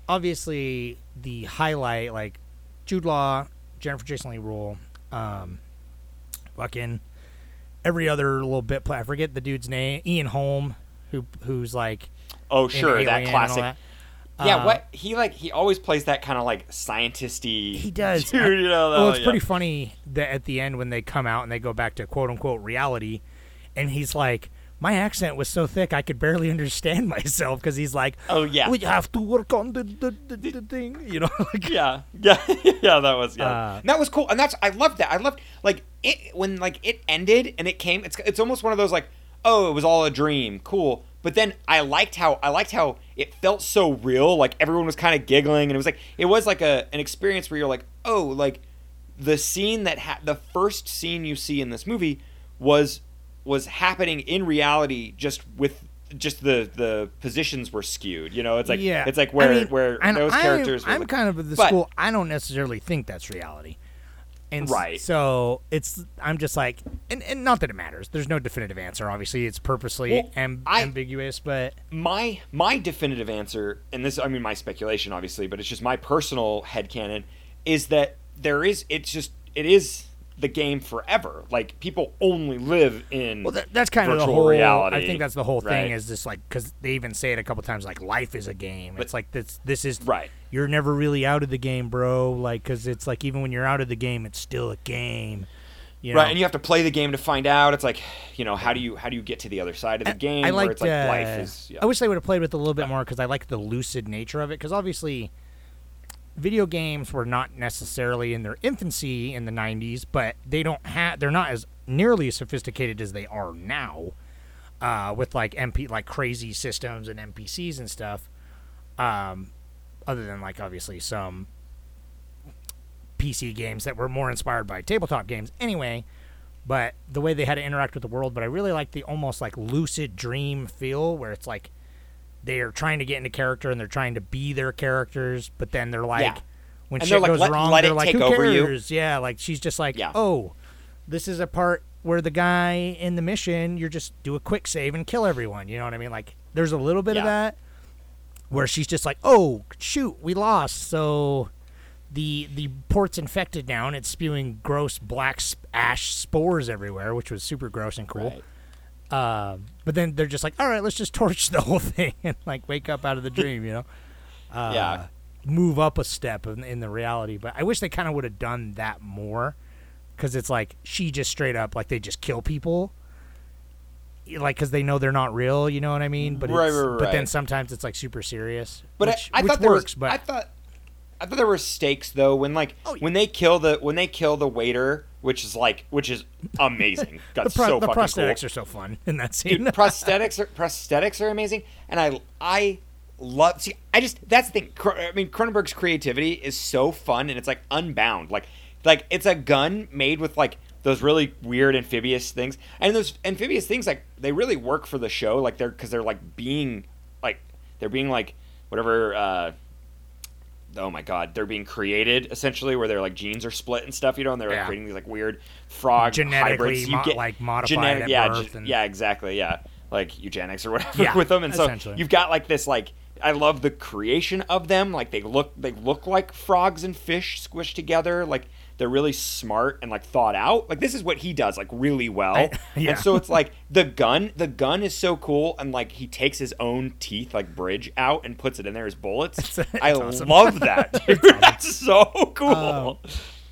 Speaker 5: obviously the highlight, like Jude Law, Jennifer Jason Lee rule, um fucking every other little bit play I forget the dude's name. Ian Holm, who who's like
Speaker 4: Oh sure, that
Speaker 5: Alien and all
Speaker 4: classic.
Speaker 5: that.
Speaker 4: Yeah,
Speaker 5: Uh,
Speaker 4: what he like he always plays that kind of like scientisty.
Speaker 5: He does. *laughs*
Speaker 4: Dude, you know,
Speaker 5: well, it's
Speaker 4: yeah.
Speaker 5: pretty funny that at the end when they come out and they go back to quote unquote reality, and he's like, "My accent was so thick I could barely understand *laughs* myself," because he's like,
Speaker 4: Oh, yeah.
Speaker 5: we have to work on the the, the, the thing," *laughs* you know. *laughs* Like,
Speaker 4: Yeah, yeah, yeah. That was yeah.
Speaker 5: Uh,
Speaker 4: that was cool, and that's I loved that. I loved like it when like it ended and it came. It's it's almost one of those like oh it was all a dream, cool. But then I liked how I liked how it felt so real. Like everyone was kind of giggling, and it was like it was like a an experience where you're like oh like the scene that ha- the first scene you see in this movie was was happening in reality just with just the the positions were skewed you know it's like
Speaker 5: yeah,
Speaker 4: it's like where
Speaker 5: I mean,
Speaker 4: where those
Speaker 5: I'm-
Speaker 4: characters were
Speaker 5: I'm,
Speaker 4: like-
Speaker 5: kind of the
Speaker 4: But-
Speaker 5: school. I don't necessarily think that's reality. And
Speaker 4: Right.
Speaker 5: So it's I'm just like, and, and not that it matters. There's no definitive answer. Obviously, it's purposely
Speaker 4: Well,
Speaker 5: am-
Speaker 4: I-
Speaker 5: ambiguous, but
Speaker 4: my my definitive answer and this i mean my speculation obviously but it's just my personal headcanon is that there is it's just it is the game forever like people only live in
Speaker 5: Well, that, that's kind of the whole.
Speaker 4: reality
Speaker 5: I think that's the whole thing
Speaker 4: right?
Speaker 5: is just like because they even say it a couple times, like life is a game. it's like this. This is
Speaker 4: Right.
Speaker 5: You're never really out of the game, bro. Like because it's like even when you're out of the game, it's still a game. You know?
Speaker 4: right and you have to play the game to find out it's like you know how do you how do you get to the other side of the game
Speaker 5: I liked,
Speaker 4: it's like
Speaker 5: uh,
Speaker 4: life is yeah.
Speaker 5: I wish they would have played with it a little bit more because I like the lucid nature of it. Because obviously, video games were not necessarily in their infancy in the '90s, but they don't have they're not as nearly as sophisticated as they are now, uh, with like MP like crazy systems and NPCs and stuff. Um, other than like obviously some PC games that were more inspired by tabletop games. Anyway, but the way they had to interact with the world. But I really like the almost like lucid dream feel where it's like they are trying to get into character and they're trying to be their characters, but then they're like,
Speaker 4: Yeah.
Speaker 5: when
Speaker 4: And
Speaker 5: shit
Speaker 4: like,
Speaker 5: goes
Speaker 4: "Let-
Speaker 5: wrong,
Speaker 4: let
Speaker 5: they're like,
Speaker 4: take
Speaker 5: who
Speaker 4: over you."
Speaker 5: cares? Yeah, like she's just like,
Speaker 4: Yeah.
Speaker 5: oh, this is a part where the guy in the mission, you're just do a quick save and kill everyone. You know what I mean? Like, there's a little bit of that. where she's just like, "Oh shoot, we lost." So the the port's infected now, and it's spewing gross black ash spores everywhere, which was super gross and cool. Uh, but then they're just like, "All right, let's just torch the *laughs* whole thing and like wake up out of the dream," you know? Uh,
Speaker 4: Yeah.
Speaker 5: Move up a step in, in the reality. But I wish they kind of would have done that more, because it's like she just straight up like they just kill people. Like, because they know they're not real, you know what I mean? But
Speaker 4: Right,
Speaker 5: it's,
Speaker 4: right,
Speaker 5: but then sometimes it's like super serious.
Speaker 4: But
Speaker 5: which,
Speaker 4: I, I
Speaker 5: which
Speaker 4: thought
Speaker 5: works.
Speaker 4: was,
Speaker 5: but
Speaker 4: I thought I thought there were stakes though when like
Speaker 5: Oh, yeah.
Speaker 4: when they kill the when they kill the waiter, which is like which is amazing. *laughs* That's
Speaker 5: pro-
Speaker 4: so
Speaker 5: the
Speaker 4: fucking
Speaker 5: prosthetics
Speaker 4: cool.
Speaker 5: are so fun in that scene.
Speaker 4: Dude, *laughs* prosthetics are prosthetics are amazing, and I I love. See, I just that's the thing. I mean, Cronenberg's creativity is so fun, and it's like unbound. Like like it's a gun made with like those really weird amphibious things, and those amphibious things like they really work for the show. Like they're because they're like being like they're being like whatever. uh Oh my god, they're being created essentially, where their like genes are split and stuff, you know, and they're like
Speaker 5: Yeah.
Speaker 4: creating these like weird frog
Speaker 5: Genetically
Speaker 4: hybrids.
Speaker 5: mo- like, modified
Speaker 4: genetic, yeah,
Speaker 5: birth
Speaker 4: ge-
Speaker 5: and-
Speaker 4: yeah, exactly, yeah, like eugenics or whatever
Speaker 5: Yeah, *laughs*
Speaker 4: with them, and so you've got like this like I love the creation of them. Like they look they look like frogs and fish squished together. Like they're really smart and like thought out. Like this is what he does like really well.
Speaker 5: I- *laughs* yeah.
Speaker 4: And so it's like the gun. The gun is so cool, and like he takes his own teeth like bridge out and puts it in there as bullets.
Speaker 5: it's
Speaker 4: I
Speaker 5: awesome.
Speaker 4: love that. *laughs* Dude. That's so cool.
Speaker 5: Um,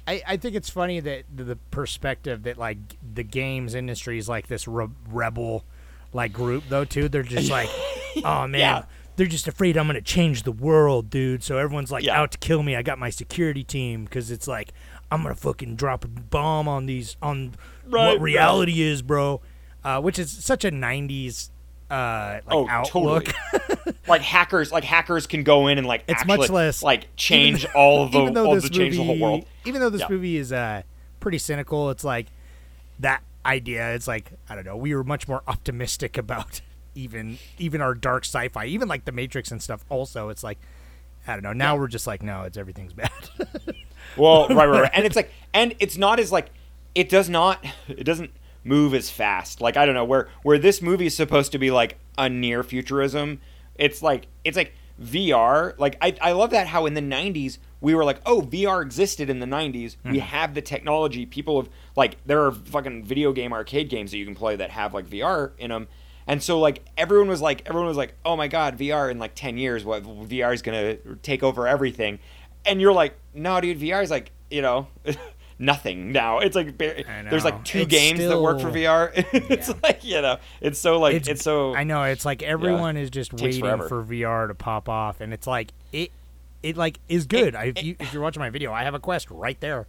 Speaker 5: I, I think it's funny that the, the perspective that like the games industry is like this re- rebel like group though too. They're just like, *laughs* oh man,
Speaker 4: Yeah.
Speaker 5: they're just afraid I'm gonna change the world, dude. So everyone's like
Speaker 4: Yeah.
Speaker 5: out to kill me. I got my security team because it's like I'm gonna fucking drop a bomb on these on
Speaker 4: Right,
Speaker 5: what reality is, bro. Uh, which is such a '90s uh, like
Speaker 4: oh,
Speaker 5: outlook.
Speaker 4: totally. *laughs* like hackers, like hackers can go in and like
Speaker 5: It's
Speaker 4: actually,
Speaker 5: much less-
Speaker 4: like change all of the
Speaker 5: even though
Speaker 4: all
Speaker 5: this
Speaker 4: the change
Speaker 5: movie,
Speaker 4: the whole world.
Speaker 5: Even though this
Speaker 4: Yeah.
Speaker 5: movie is uh, pretty cynical, it's like that idea. It's like I don't know. We were much more optimistic *laughs* about even even our dark sci-fi, even like the Matrix and stuff. Also, it's like I don't know. Now we're just like, no, it's everything's bad. *laughs*
Speaker 4: Well, *laughs* right, right, right. And it's like, and it's not as like, it does not, it doesn't move as fast. Like I don't know where where this movie is supposed to be like a near futurism. It's like it's like VR. Like I I love that how in the '90s we were like, oh, VR existed in the '90s. We hmm. have the technology. People have like there are fucking video game arcade games that you can play that have like VR in them. And so like everyone was like everyone was like, "Oh my god, VR in like 10 years what VR is going to take over everything." And you're like, "No, dude, VR is like, you know, *laughs* nothing now. It's like there's like two
Speaker 5: It's
Speaker 4: games that work for VR. *laughs* it's like, you know, it's so like it's, so
Speaker 5: I know it's like everyone is just waiting
Speaker 4: forever.
Speaker 5: for VR to pop off, and it's like it it like is good. I, if, you, if you're watching my video, I have a Quest right there,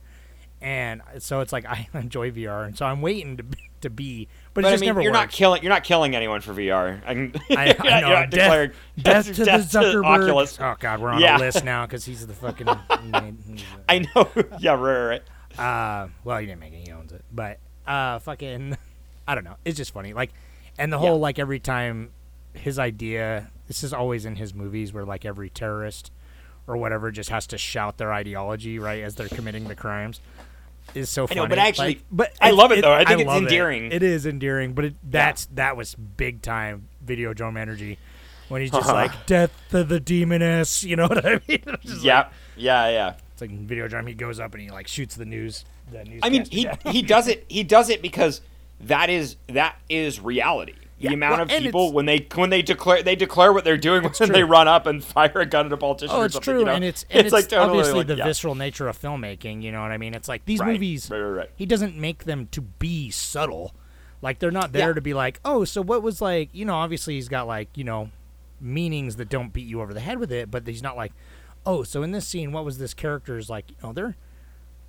Speaker 5: and so it's like *laughs* I enjoy VR, and so I'm waiting to to be, but,
Speaker 4: but I mean, you're not killing you're not killing anyone for VR. I, can,
Speaker 5: I, *laughs* I
Speaker 4: not-
Speaker 5: know.
Speaker 4: you're not
Speaker 5: death, death *laughs* to the
Speaker 4: death to
Speaker 5: Zuckerberg.
Speaker 4: Oculus.
Speaker 5: Oh God, we're on
Speaker 4: Yeah.
Speaker 5: a list now because he's the fucking. *laughs*
Speaker 4: I know. yeah, right, right.
Speaker 5: uh, well, he didn't make it. He owns it, but uh, fucking, I don't know. It's just funny. Like, and the whole like every time his idea. This is always in his movies where like every terrorist or whatever just has to shout their ideology right as they're committing the crimes. Is so
Speaker 4: I
Speaker 5: funny.
Speaker 4: know, but actually,
Speaker 5: Like, but
Speaker 4: I love it, though. I think it's
Speaker 5: love it.
Speaker 4: endearing.
Speaker 5: It is endearing, but it, that's that was big time Videodrome energy when he's just *laughs* like death to the demoness. You know *laughs* what I mean? I'm like-
Speaker 4: Yeah, yeah, yeah.
Speaker 5: it's like Videodrome. He goes up and he like shoots the news. The news.
Speaker 4: I mean, he *laughs* he does it. He does it because that is that is reality. The
Speaker 5: Yeah,
Speaker 4: amount
Speaker 5: well,
Speaker 4: of people when they when they declare they declare what they're doing *laughs* when they run up and *laughs* fire a gun at a politician.
Speaker 5: Oh,
Speaker 4: or
Speaker 5: it's
Speaker 4: something,
Speaker 5: true,
Speaker 4: you know?
Speaker 5: and it's *laughs* and it's,
Speaker 4: like totally
Speaker 5: obviously
Speaker 4: like,
Speaker 5: the
Speaker 4: yeah.
Speaker 5: visceral nature of filmmaking. You know what I mean? It's like these
Speaker 4: Right,
Speaker 5: movies.
Speaker 4: right, right, right.
Speaker 5: He doesn't make them to be subtle. Like they're not there
Speaker 4: Yeah.
Speaker 5: to be like, oh, so what was like? You know, obviously he's got like you know meanings that don't beat you over the head with it, but he's not like, oh, so in this scene, what was this character's like? You know, they're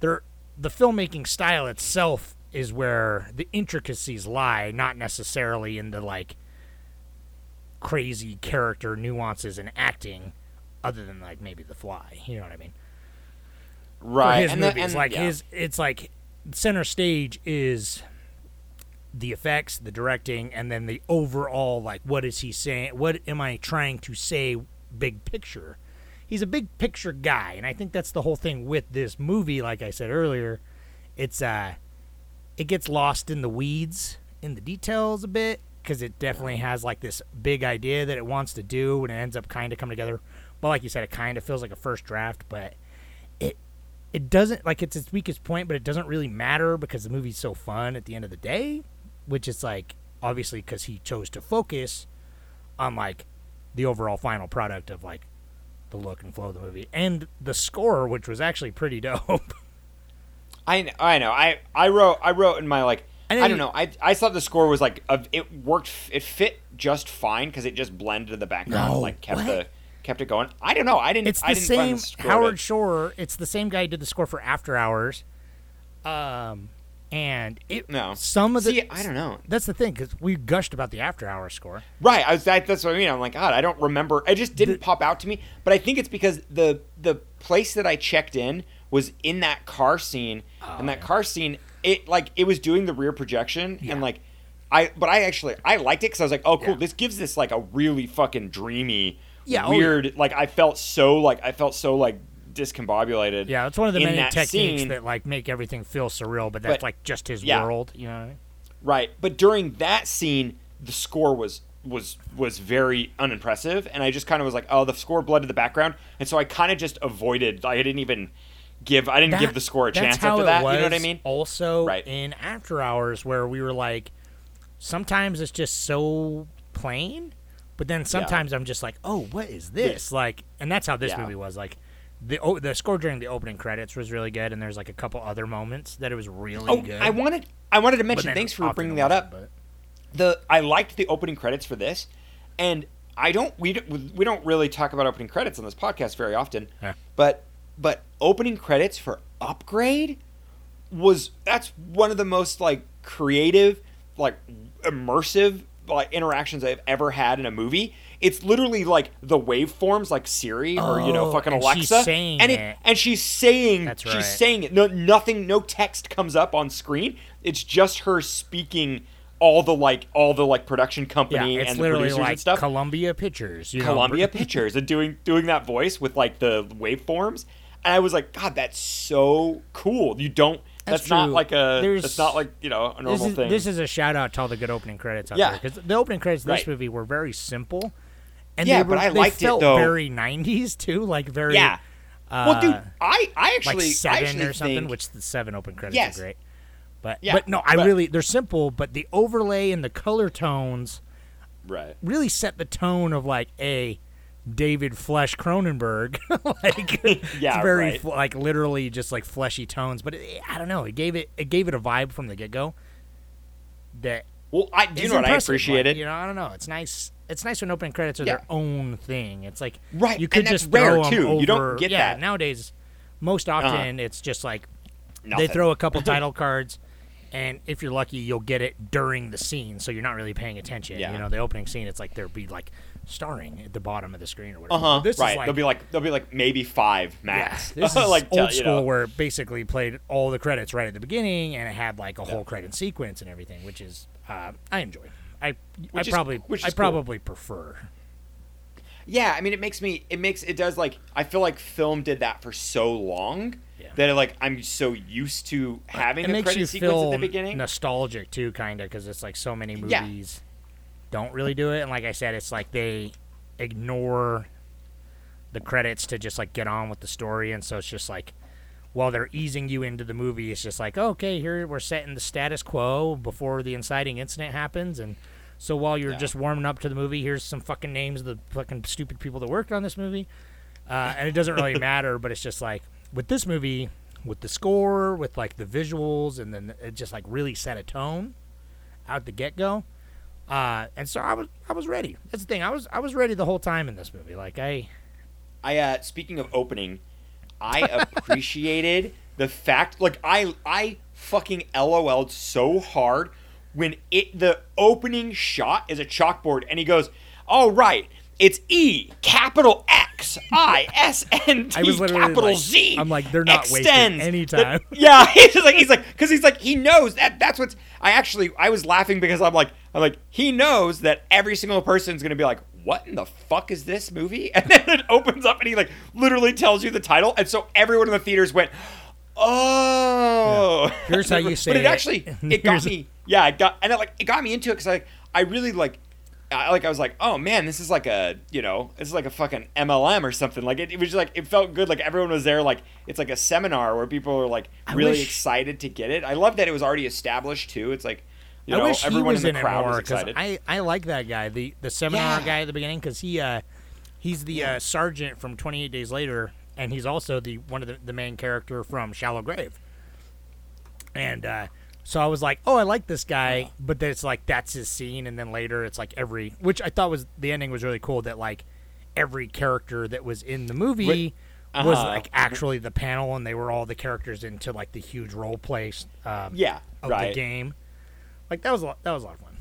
Speaker 5: they're the filmmaking style itself is where the intricacies lie, not necessarily in the like crazy character nuances and acting, other than like maybe The Fly. You know what I mean?
Speaker 4: right.
Speaker 5: For his
Speaker 4: and the- and-
Speaker 5: like
Speaker 4: yeah.
Speaker 5: his, it's like center stage is the effects, the directing, and then the overall like what is he saying? What am I trying to say? Big picture. He's a big picture guy, and I think that's the whole thing with this movie. Like I said earlier, it's uh, it gets lost in the weeds, in the details a bit, because it definitely has like this big idea that it wants to do, and it ends up kind of coming together. But like you said, it kind of feels like a first draft, but it it doesn't like it's its weakest point, but it doesn't really matter because the movie's so fun at the end of the day, which is like obviously because he chose to focus on like the overall final product of like the look and flow of the movie and the score, which was actually pretty *laughs* dope.
Speaker 4: I know, I know. I I wrote I wrote in my like
Speaker 5: I
Speaker 4: I, don't know. I I thought the score was like a, it worked. It fit just fine because it just blended in the background,
Speaker 5: No,
Speaker 4: and, like kept
Speaker 5: what?
Speaker 4: the kept it going. I don't know. I didn't.
Speaker 5: It's
Speaker 4: I
Speaker 5: the
Speaker 4: didn't
Speaker 5: same
Speaker 4: the
Speaker 5: Howard
Speaker 4: to-
Speaker 5: Shore. It's the same guy who did the score for After Hours. Um, and it
Speaker 4: No.
Speaker 5: some of the
Speaker 4: See, I don't know.
Speaker 5: That's the thing because we gushed about the After Hours score.
Speaker 4: Right. I was. That, that's what I mean. I'm like, God, I don't remember. It just didn't pop out to me. But I think it's because the the place that I checked in was in that car scene, and
Speaker 5: Oh,
Speaker 4: that car scene, it like it was doing the rear projection, and like. I, but I actually I liked it because I was like, oh cool,
Speaker 5: Yeah.
Speaker 4: this gives this like a really fucking dreamy,
Speaker 5: Yeah, oh, yeah.
Speaker 4: weird. Like I felt so like I felt so like discombobulated.
Speaker 5: Yeah, it's one of the many techniques
Speaker 4: scene.
Speaker 5: that like make everything feel surreal, but that's
Speaker 4: But-
Speaker 5: like just his
Speaker 4: yeah.
Speaker 5: world. You know I mean?
Speaker 4: Right, but during that scene, the score was was was very unimpressive, and I just kind of was like, "Oh, the score blended the background," and so I kind of just avoided. I didn't even give. I didn't
Speaker 5: That-
Speaker 4: give the score a chance after that. You know what I mean?
Speaker 5: Also,
Speaker 4: Right.
Speaker 5: in After Hours, where we were like, sometimes it's just so plain, but then sometimes I'm just like, oh, what is this? Like, and that's how this
Speaker 4: Yeah.
Speaker 5: movie was. Like, the o- the score during the opening credits was really good, and there's like a couple other moments that it was really
Speaker 4: Oh,
Speaker 5: good.
Speaker 4: I wanted I wanted to mention. Thanks for bringing that up.
Speaker 5: but-
Speaker 4: the I liked the opening credits for this, and I don't we don't, we don't really talk about opening credits on this podcast very often,
Speaker 5: Yeah.
Speaker 4: but but opening credits for Upgrade was that's one of the most like creative, like immersive like interactions I've ever had in a movie. It's literally like the waveforms, like Siri or you know
Speaker 5: Oh,
Speaker 4: fucking
Speaker 5: and she's
Speaker 4: Alexa,
Speaker 5: saying
Speaker 4: and
Speaker 5: it.
Speaker 4: and she's saying
Speaker 5: That's
Speaker 4: she's
Speaker 5: right.
Speaker 4: saying it. No, nothing, no text comes up on screen. It's just her speaking all the like all the like production
Speaker 5: yeah,
Speaker 4: company
Speaker 5: it's
Speaker 4: and the
Speaker 5: literally
Speaker 4: producers
Speaker 5: like
Speaker 4: and stuff.
Speaker 5: Columbia Pictures. You know,
Speaker 4: Columbia *laughs* Pictures and doing doing that voice with like the waveforms. And I was like, God, that's so cool. You don't.
Speaker 5: That's
Speaker 4: That's, not like a.
Speaker 5: There's-
Speaker 4: That's not like you know a
Speaker 5: this is,
Speaker 4: thing.
Speaker 5: This is a shout out to all the good opening credits out
Speaker 4: Yeah.
Speaker 5: because the opening credits of this
Speaker 4: Right.
Speaker 5: movie were very simple, and
Speaker 4: Yeah,
Speaker 5: they
Speaker 4: but I
Speaker 5: they
Speaker 4: liked it, though.
Speaker 5: very '90s too, like very
Speaker 4: yeah.
Speaker 5: Uh,
Speaker 4: well, dude, I I
Speaker 5: like
Speaker 4: actually I
Speaker 5: seven
Speaker 4: actually
Speaker 5: or something,
Speaker 4: think,
Speaker 5: which the seven open credits
Speaker 4: Yes.
Speaker 5: are great. But
Speaker 4: Yeah,
Speaker 5: but no, I
Speaker 4: but-
Speaker 5: really they're simple, but the overlay and the color tones
Speaker 4: right.
Speaker 5: really set the tone of like a David Flesh Cronenberg, *laughs* like *laughs*
Speaker 4: Yeah,
Speaker 5: it's very
Speaker 4: right.
Speaker 5: like literally just like fleshy tones. But it, I don't know, it gave it it gave it a vibe from the get go. That
Speaker 4: Well, I do you know what I
Speaker 5: appreciate
Speaker 4: appreciated.
Speaker 5: like, you know, I don't know. It's nice. It's nice when opening credits are
Speaker 4: Yeah.
Speaker 5: their own thing. It's like
Speaker 4: Right,
Speaker 5: You could just
Speaker 4: rare,
Speaker 5: throw 'em
Speaker 4: too. You don't
Speaker 5: over-
Speaker 4: get
Speaker 5: yeah,
Speaker 4: that.
Speaker 5: nowadays. Most uh-huh. often, it's just like
Speaker 4: Nothing.
Speaker 5: they throw a couple *laughs* title cards, and if you're lucky, you'll get it during the scene, so you're not really paying attention.
Speaker 4: Yeah.
Speaker 5: You know, the opening scene, it's like there'll be like starring at the bottom of the screen or whatever.
Speaker 4: Uh huh.
Speaker 5: This is
Speaker 4: Right.
Speaker 5: like,
Speaker 4: there'll be like there'll be like maybe five
Speaker 5: yeah,
Speaker 4: max.
Speaker 5: this is *laughs*
Speaker 4: like
Speaker 5: old school
Speaker 4: know.
Speaker 5: where it basically played all the credits right at the beginning, and it had like a whole credit sequence and everything, which is uh, I enjoy. I I
Speaker 4: is-
Speaker 5: probably
Speaker 4: which
Speaker 5: I
Speaker 4: is cool.
Speaker 5: probably prefer.
Speaker 4: Yeah, I mean, it makes me. It makes it does like I feel like film did that for so long
Speaker 5: Yeah.
Speaker 4: that like I'm so used to having
Speaker 5: it
Speaker 4: a
Speaker 5: makes
Speaker 4: credit
Speaker 5: you
Speaker 4: sequence
Speaker 5: feel
Speaker 4: at the beginning.
Speaker 5: nostalgic too, kind of, because it's like so many
Speaker 4: Yeah.
Speaker 5: movies don't really do it, and like I said, it's like they ignore the credits to just like get on with the story, and so it's just like while they're easing you into the movie, it's just like okay, here we're setting the status quo before the inciting incident happens, and so while you're
Speaker 4: Yeah.
Speaker 5: just warming up to the movie, here's some fucking names of the fucking stupid people that worked on this movie, uh, and it doesn't really *laughs* matter, but it's just like with this movie, with the score, with like the visuals, and then it just like really set a tone out the get go. Uh, and so I was I was ready. That's the thing. I was I was ready the whole time in this movie. Like I
Speaker 4: I uh speaking of opening, I appreciated *laughs* the fact like I I fucking LOL'd so hard when it the opening shot is a chalkboard and he goes, "All right, it's E capital X I S N
Speaker 5: literally
Speaker 4: capital
Speaker 5: like-
Speaker 4: Z."
Speaker 5: I'm like, they're not wasting
Speaker 4: extends."
Speaker 5: any
Speaker 4: The-
Speaker 5: time. *laughs*
Speaker 4: yeah, *laughs* he's like he's like because he's like he knows that that's what's. I actually I was laughing because I'm like I'm like he knows that every single person's gonna be like, what in the fuck is this movie? *laughs* And then it opens up and he like literally tells you the title, and so everyone in the theaters went, oh.
Speaker 5: Here's how you say
Speaker 4: But it
Speaker 5: it.
Speaker 4: actually it got me. Yeah, it got and it like it got me into it because like. I I really like. I, like I was like, oh man, this is like a you know, this is like a fucking MLM or something. Like it, it was just like it felt good. Like everyone was there. Like it's like a seminar where people are like
Speaker 5: I
Speaker 4: really
Speaker 5: wish-
Speaker 4: excited to get it. I love that it was already established too. It's like you know
Speaker 5: I wish he
Speaker 4: everyone in the crowd
Speaker 5: more
Speaker 4: was
Speaker 5: because
Speaker 4: excited.
Speaker 5: I, I like that guy, the the seminar
Speaker 4: Yeah.
Speaker 5: guy at the beginning, because he uh, he's the uh, sergeant from Twenty Eight Days Later, and he's also the one of the, the main character from Shallow Grave. And uh, so I was like, oh, I like this guy, but then it's like that's his scene, and then later it's like every, which I thought was the ending was really cool that like every character that was in the movie. Was
Speaker 4: Uh-huh.
Speaker 5: like actually the panel, and they were all the characters into like the huge role play um,
Speaker 4: yeah,
Speaker 5: of
Speaker 4: right.
Speaker 5: the game. Like that was a lot, that was a lot of fun.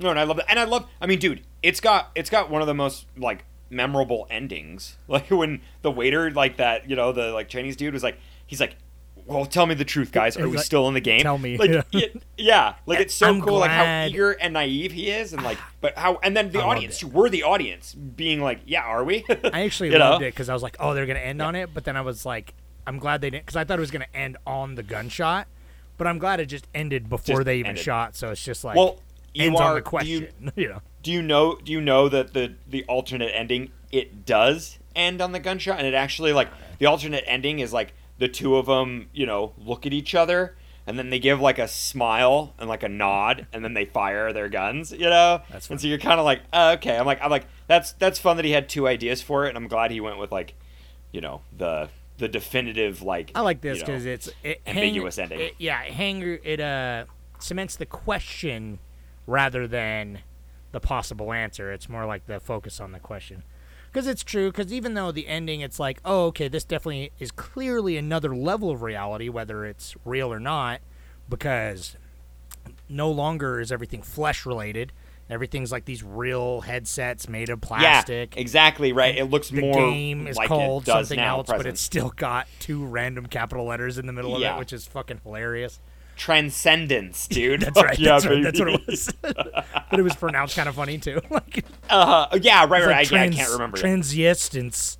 Speaker 4: No, and I love that. And I love. I mean, dude, it's got it's got one of the most like memorable endings. *laughs* Like when the waiter, like that, you know, the like Chinese dude was like, he's like, "Well, tell me the truth, guys. Are we
Speaker 5: like,
Speaker 4: still in the game?
Speaker 5: "Tell me."
Speaker 4: Like,
Speaker 5: Yeah. *laughs*
Speaker 4: yeah, yeah. Like it's so
Speaker 5: I'm
Speaker 4: cool, like how eager and naive he is, and like, but how, and then the
Speaker 5: I
Speaker 4: audience,
Speaker 5: it.
Speaker 4: we're the audience, being like, "Yeah, are we?" *laughs*
Speaker 5: I actually
Speaker 4: You know?
Speaker 5: loved it because I was like, oh, they're gonna end on it, but then I was like, I'm glad they didn't because I thought it was gonna end on the gunshot, but I'm glad it just ended before
Speaker 4: Just
Speaker 5: they even
Speaker 4: ended.
Speaker 5: shot. So it's just like,
Speaker 4: Well, you
Speaker 5: ends
Speaker 4: are-
Speaker 5: on the
Speaker 4: do you-
Speaker 5: question. *laughs* You, know,
Speaker 4: do you know do you know that the the alternate ending it does end on the gunshot and it actually like the alternate ending is like the two of them you know look at each other and then they give like a smile and like a nod and then they fire their guns you know
Speaker 5: That's
Speaker 4: and so you're kind of like uh, okay i'm like i'm like that's that's fun that he had two ideas for it and i'm glad he went with like you know the the definitive like
Speaker 5: I like this
Speaker 4: you know,
Speaker 5: because it's it
Speaker 4: ambiguous
Speaker 5: hang,
Speaker 4: ending.
Speaker 5: It, yeah, hanger it uh cements the question rather than the possible answer. It's more like the focus on the question. Because it's true. Because even though the ending, it's like, oh, okay, this definitely is clearly another level of reality, whether it's real or not, because no longer is everything flesh related. Everything's like these real headsets made of plastic.
Speaker 4: yeah exactly right it looks
Speaker 5: the
Speaker 4: more
Speaker 5: game is
Speaker 4: like
Speaker 5: called something else, but
Speaker 4: present.
Speaker 5: it's still got two random capital letters in the middle of
Speaker 4: Yeah.
Speaker 5: it, which is fucking hilarious.
Speaker 4: Transcendence dude
Speaker 5: That's right.
Speaker 4: yeah,
Speaker 5: that's, right that's what it was. *laughs* but it was pronounced kind of funny too. *laughs* like,
Speaker 4: Uh, yeah, right, right.
Speaker 5: like
Speaker 4: I, I can't remember. it.
Speaker 5: Transiestance.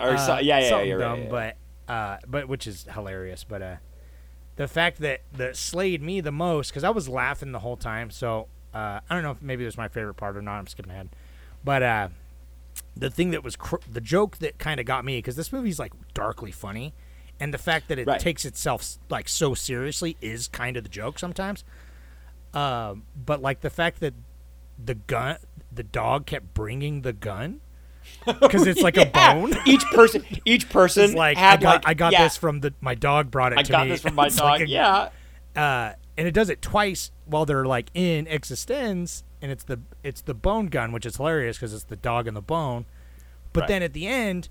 Speaker 4: Or so,
Speaker 5: uh,
Speaker 4: yeah, yeah,
Speaker 5: something
Speaker 4: yeah,
Speaker 5: dumb,
Speaker 4: yeah, yeah.
Speaker 5: but uh, but which is hilarious. But uh, the fact that that slayed me the most because I was laughing the whole time. So uh, I don't know if maybe it was my favorite part or not. I'm skipping ahead, but uh, the thing that was cr- the joke that kind of got me because this movie's like darkly funny, and the fact that it
Speaker 4: Right.
Speaker 5: takes itself like so seriously is kind of the joke sometimes. Um, but like the fact that the gun, the dog kept bringing the gun *laughs* because it's like a bone.
Speaker 4: Each person, *laughs* each person
Speaker 5: It's like I got
Speaker 4: like
Speaker 5: I got
Speaker 4: yeah,
Speaker 5: this from the my dog brought it
Speaker 4: I
Speaker 5: to
Speaker 4: got
Speaker 5: me.
Speaker 4: this from *laughs* my dog.
Speaker 5: like a-
Speaker 4: yeah,
Speaker 5: uh, and it does it twice while they're like in existence, and it's the it's the bone gun, which is hilarious because it's the dog and the bone. But
Speaker 4: Right.
Speaker 5: then at the end,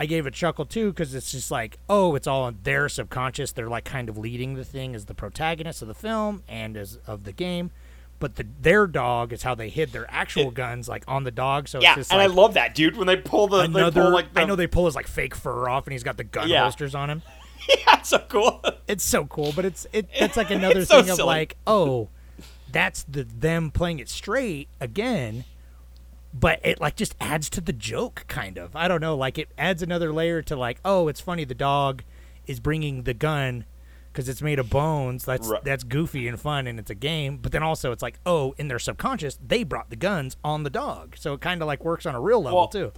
Speaker 5: I gave a chuckle too because it's just like, oh, it's all in their subconscious. They're like kind of leading the thing as the protagonist of the film and as of the game. But the their dog is how they hid their actual guns, like on the dog. So
Speaker 4: yeah.
Speaker 5: it's just
Speaker 4: And
Speaker 5: like
Speaker 4: I love that, dude. When they pull the, they
Speaker 5: another.
Speaker 4: pull like the,
Speaker 5: I know they pull his like fake fur off, and he's got the gun
Speaker 4: Yeah.
Speaker 5: holsters on him. *laughs*
Speaker 4: yeah, it's so cool.
Speaker 5: It's so cool, but it's it. *laughs* It's like another
Speaker 4: It's so
Speaker 5: thing of
Speaker 4: silly.
Speaker 5: like, oh, that's the them playing it straight again. But it like just adds to the joke, kind of. I don't know, like it adds another layer to like, oh, it's funny. The dog is bringing the gun because it's made of bones. That's
Speaker 4: Right.
Speaker 5: that's goofy and fun, and it's a game. But then also, it's like, oh, in their subconscious, they brought the guns on the dog, so it kind of like works on a real level
Speaker 4: Well,
Speaker 5: too.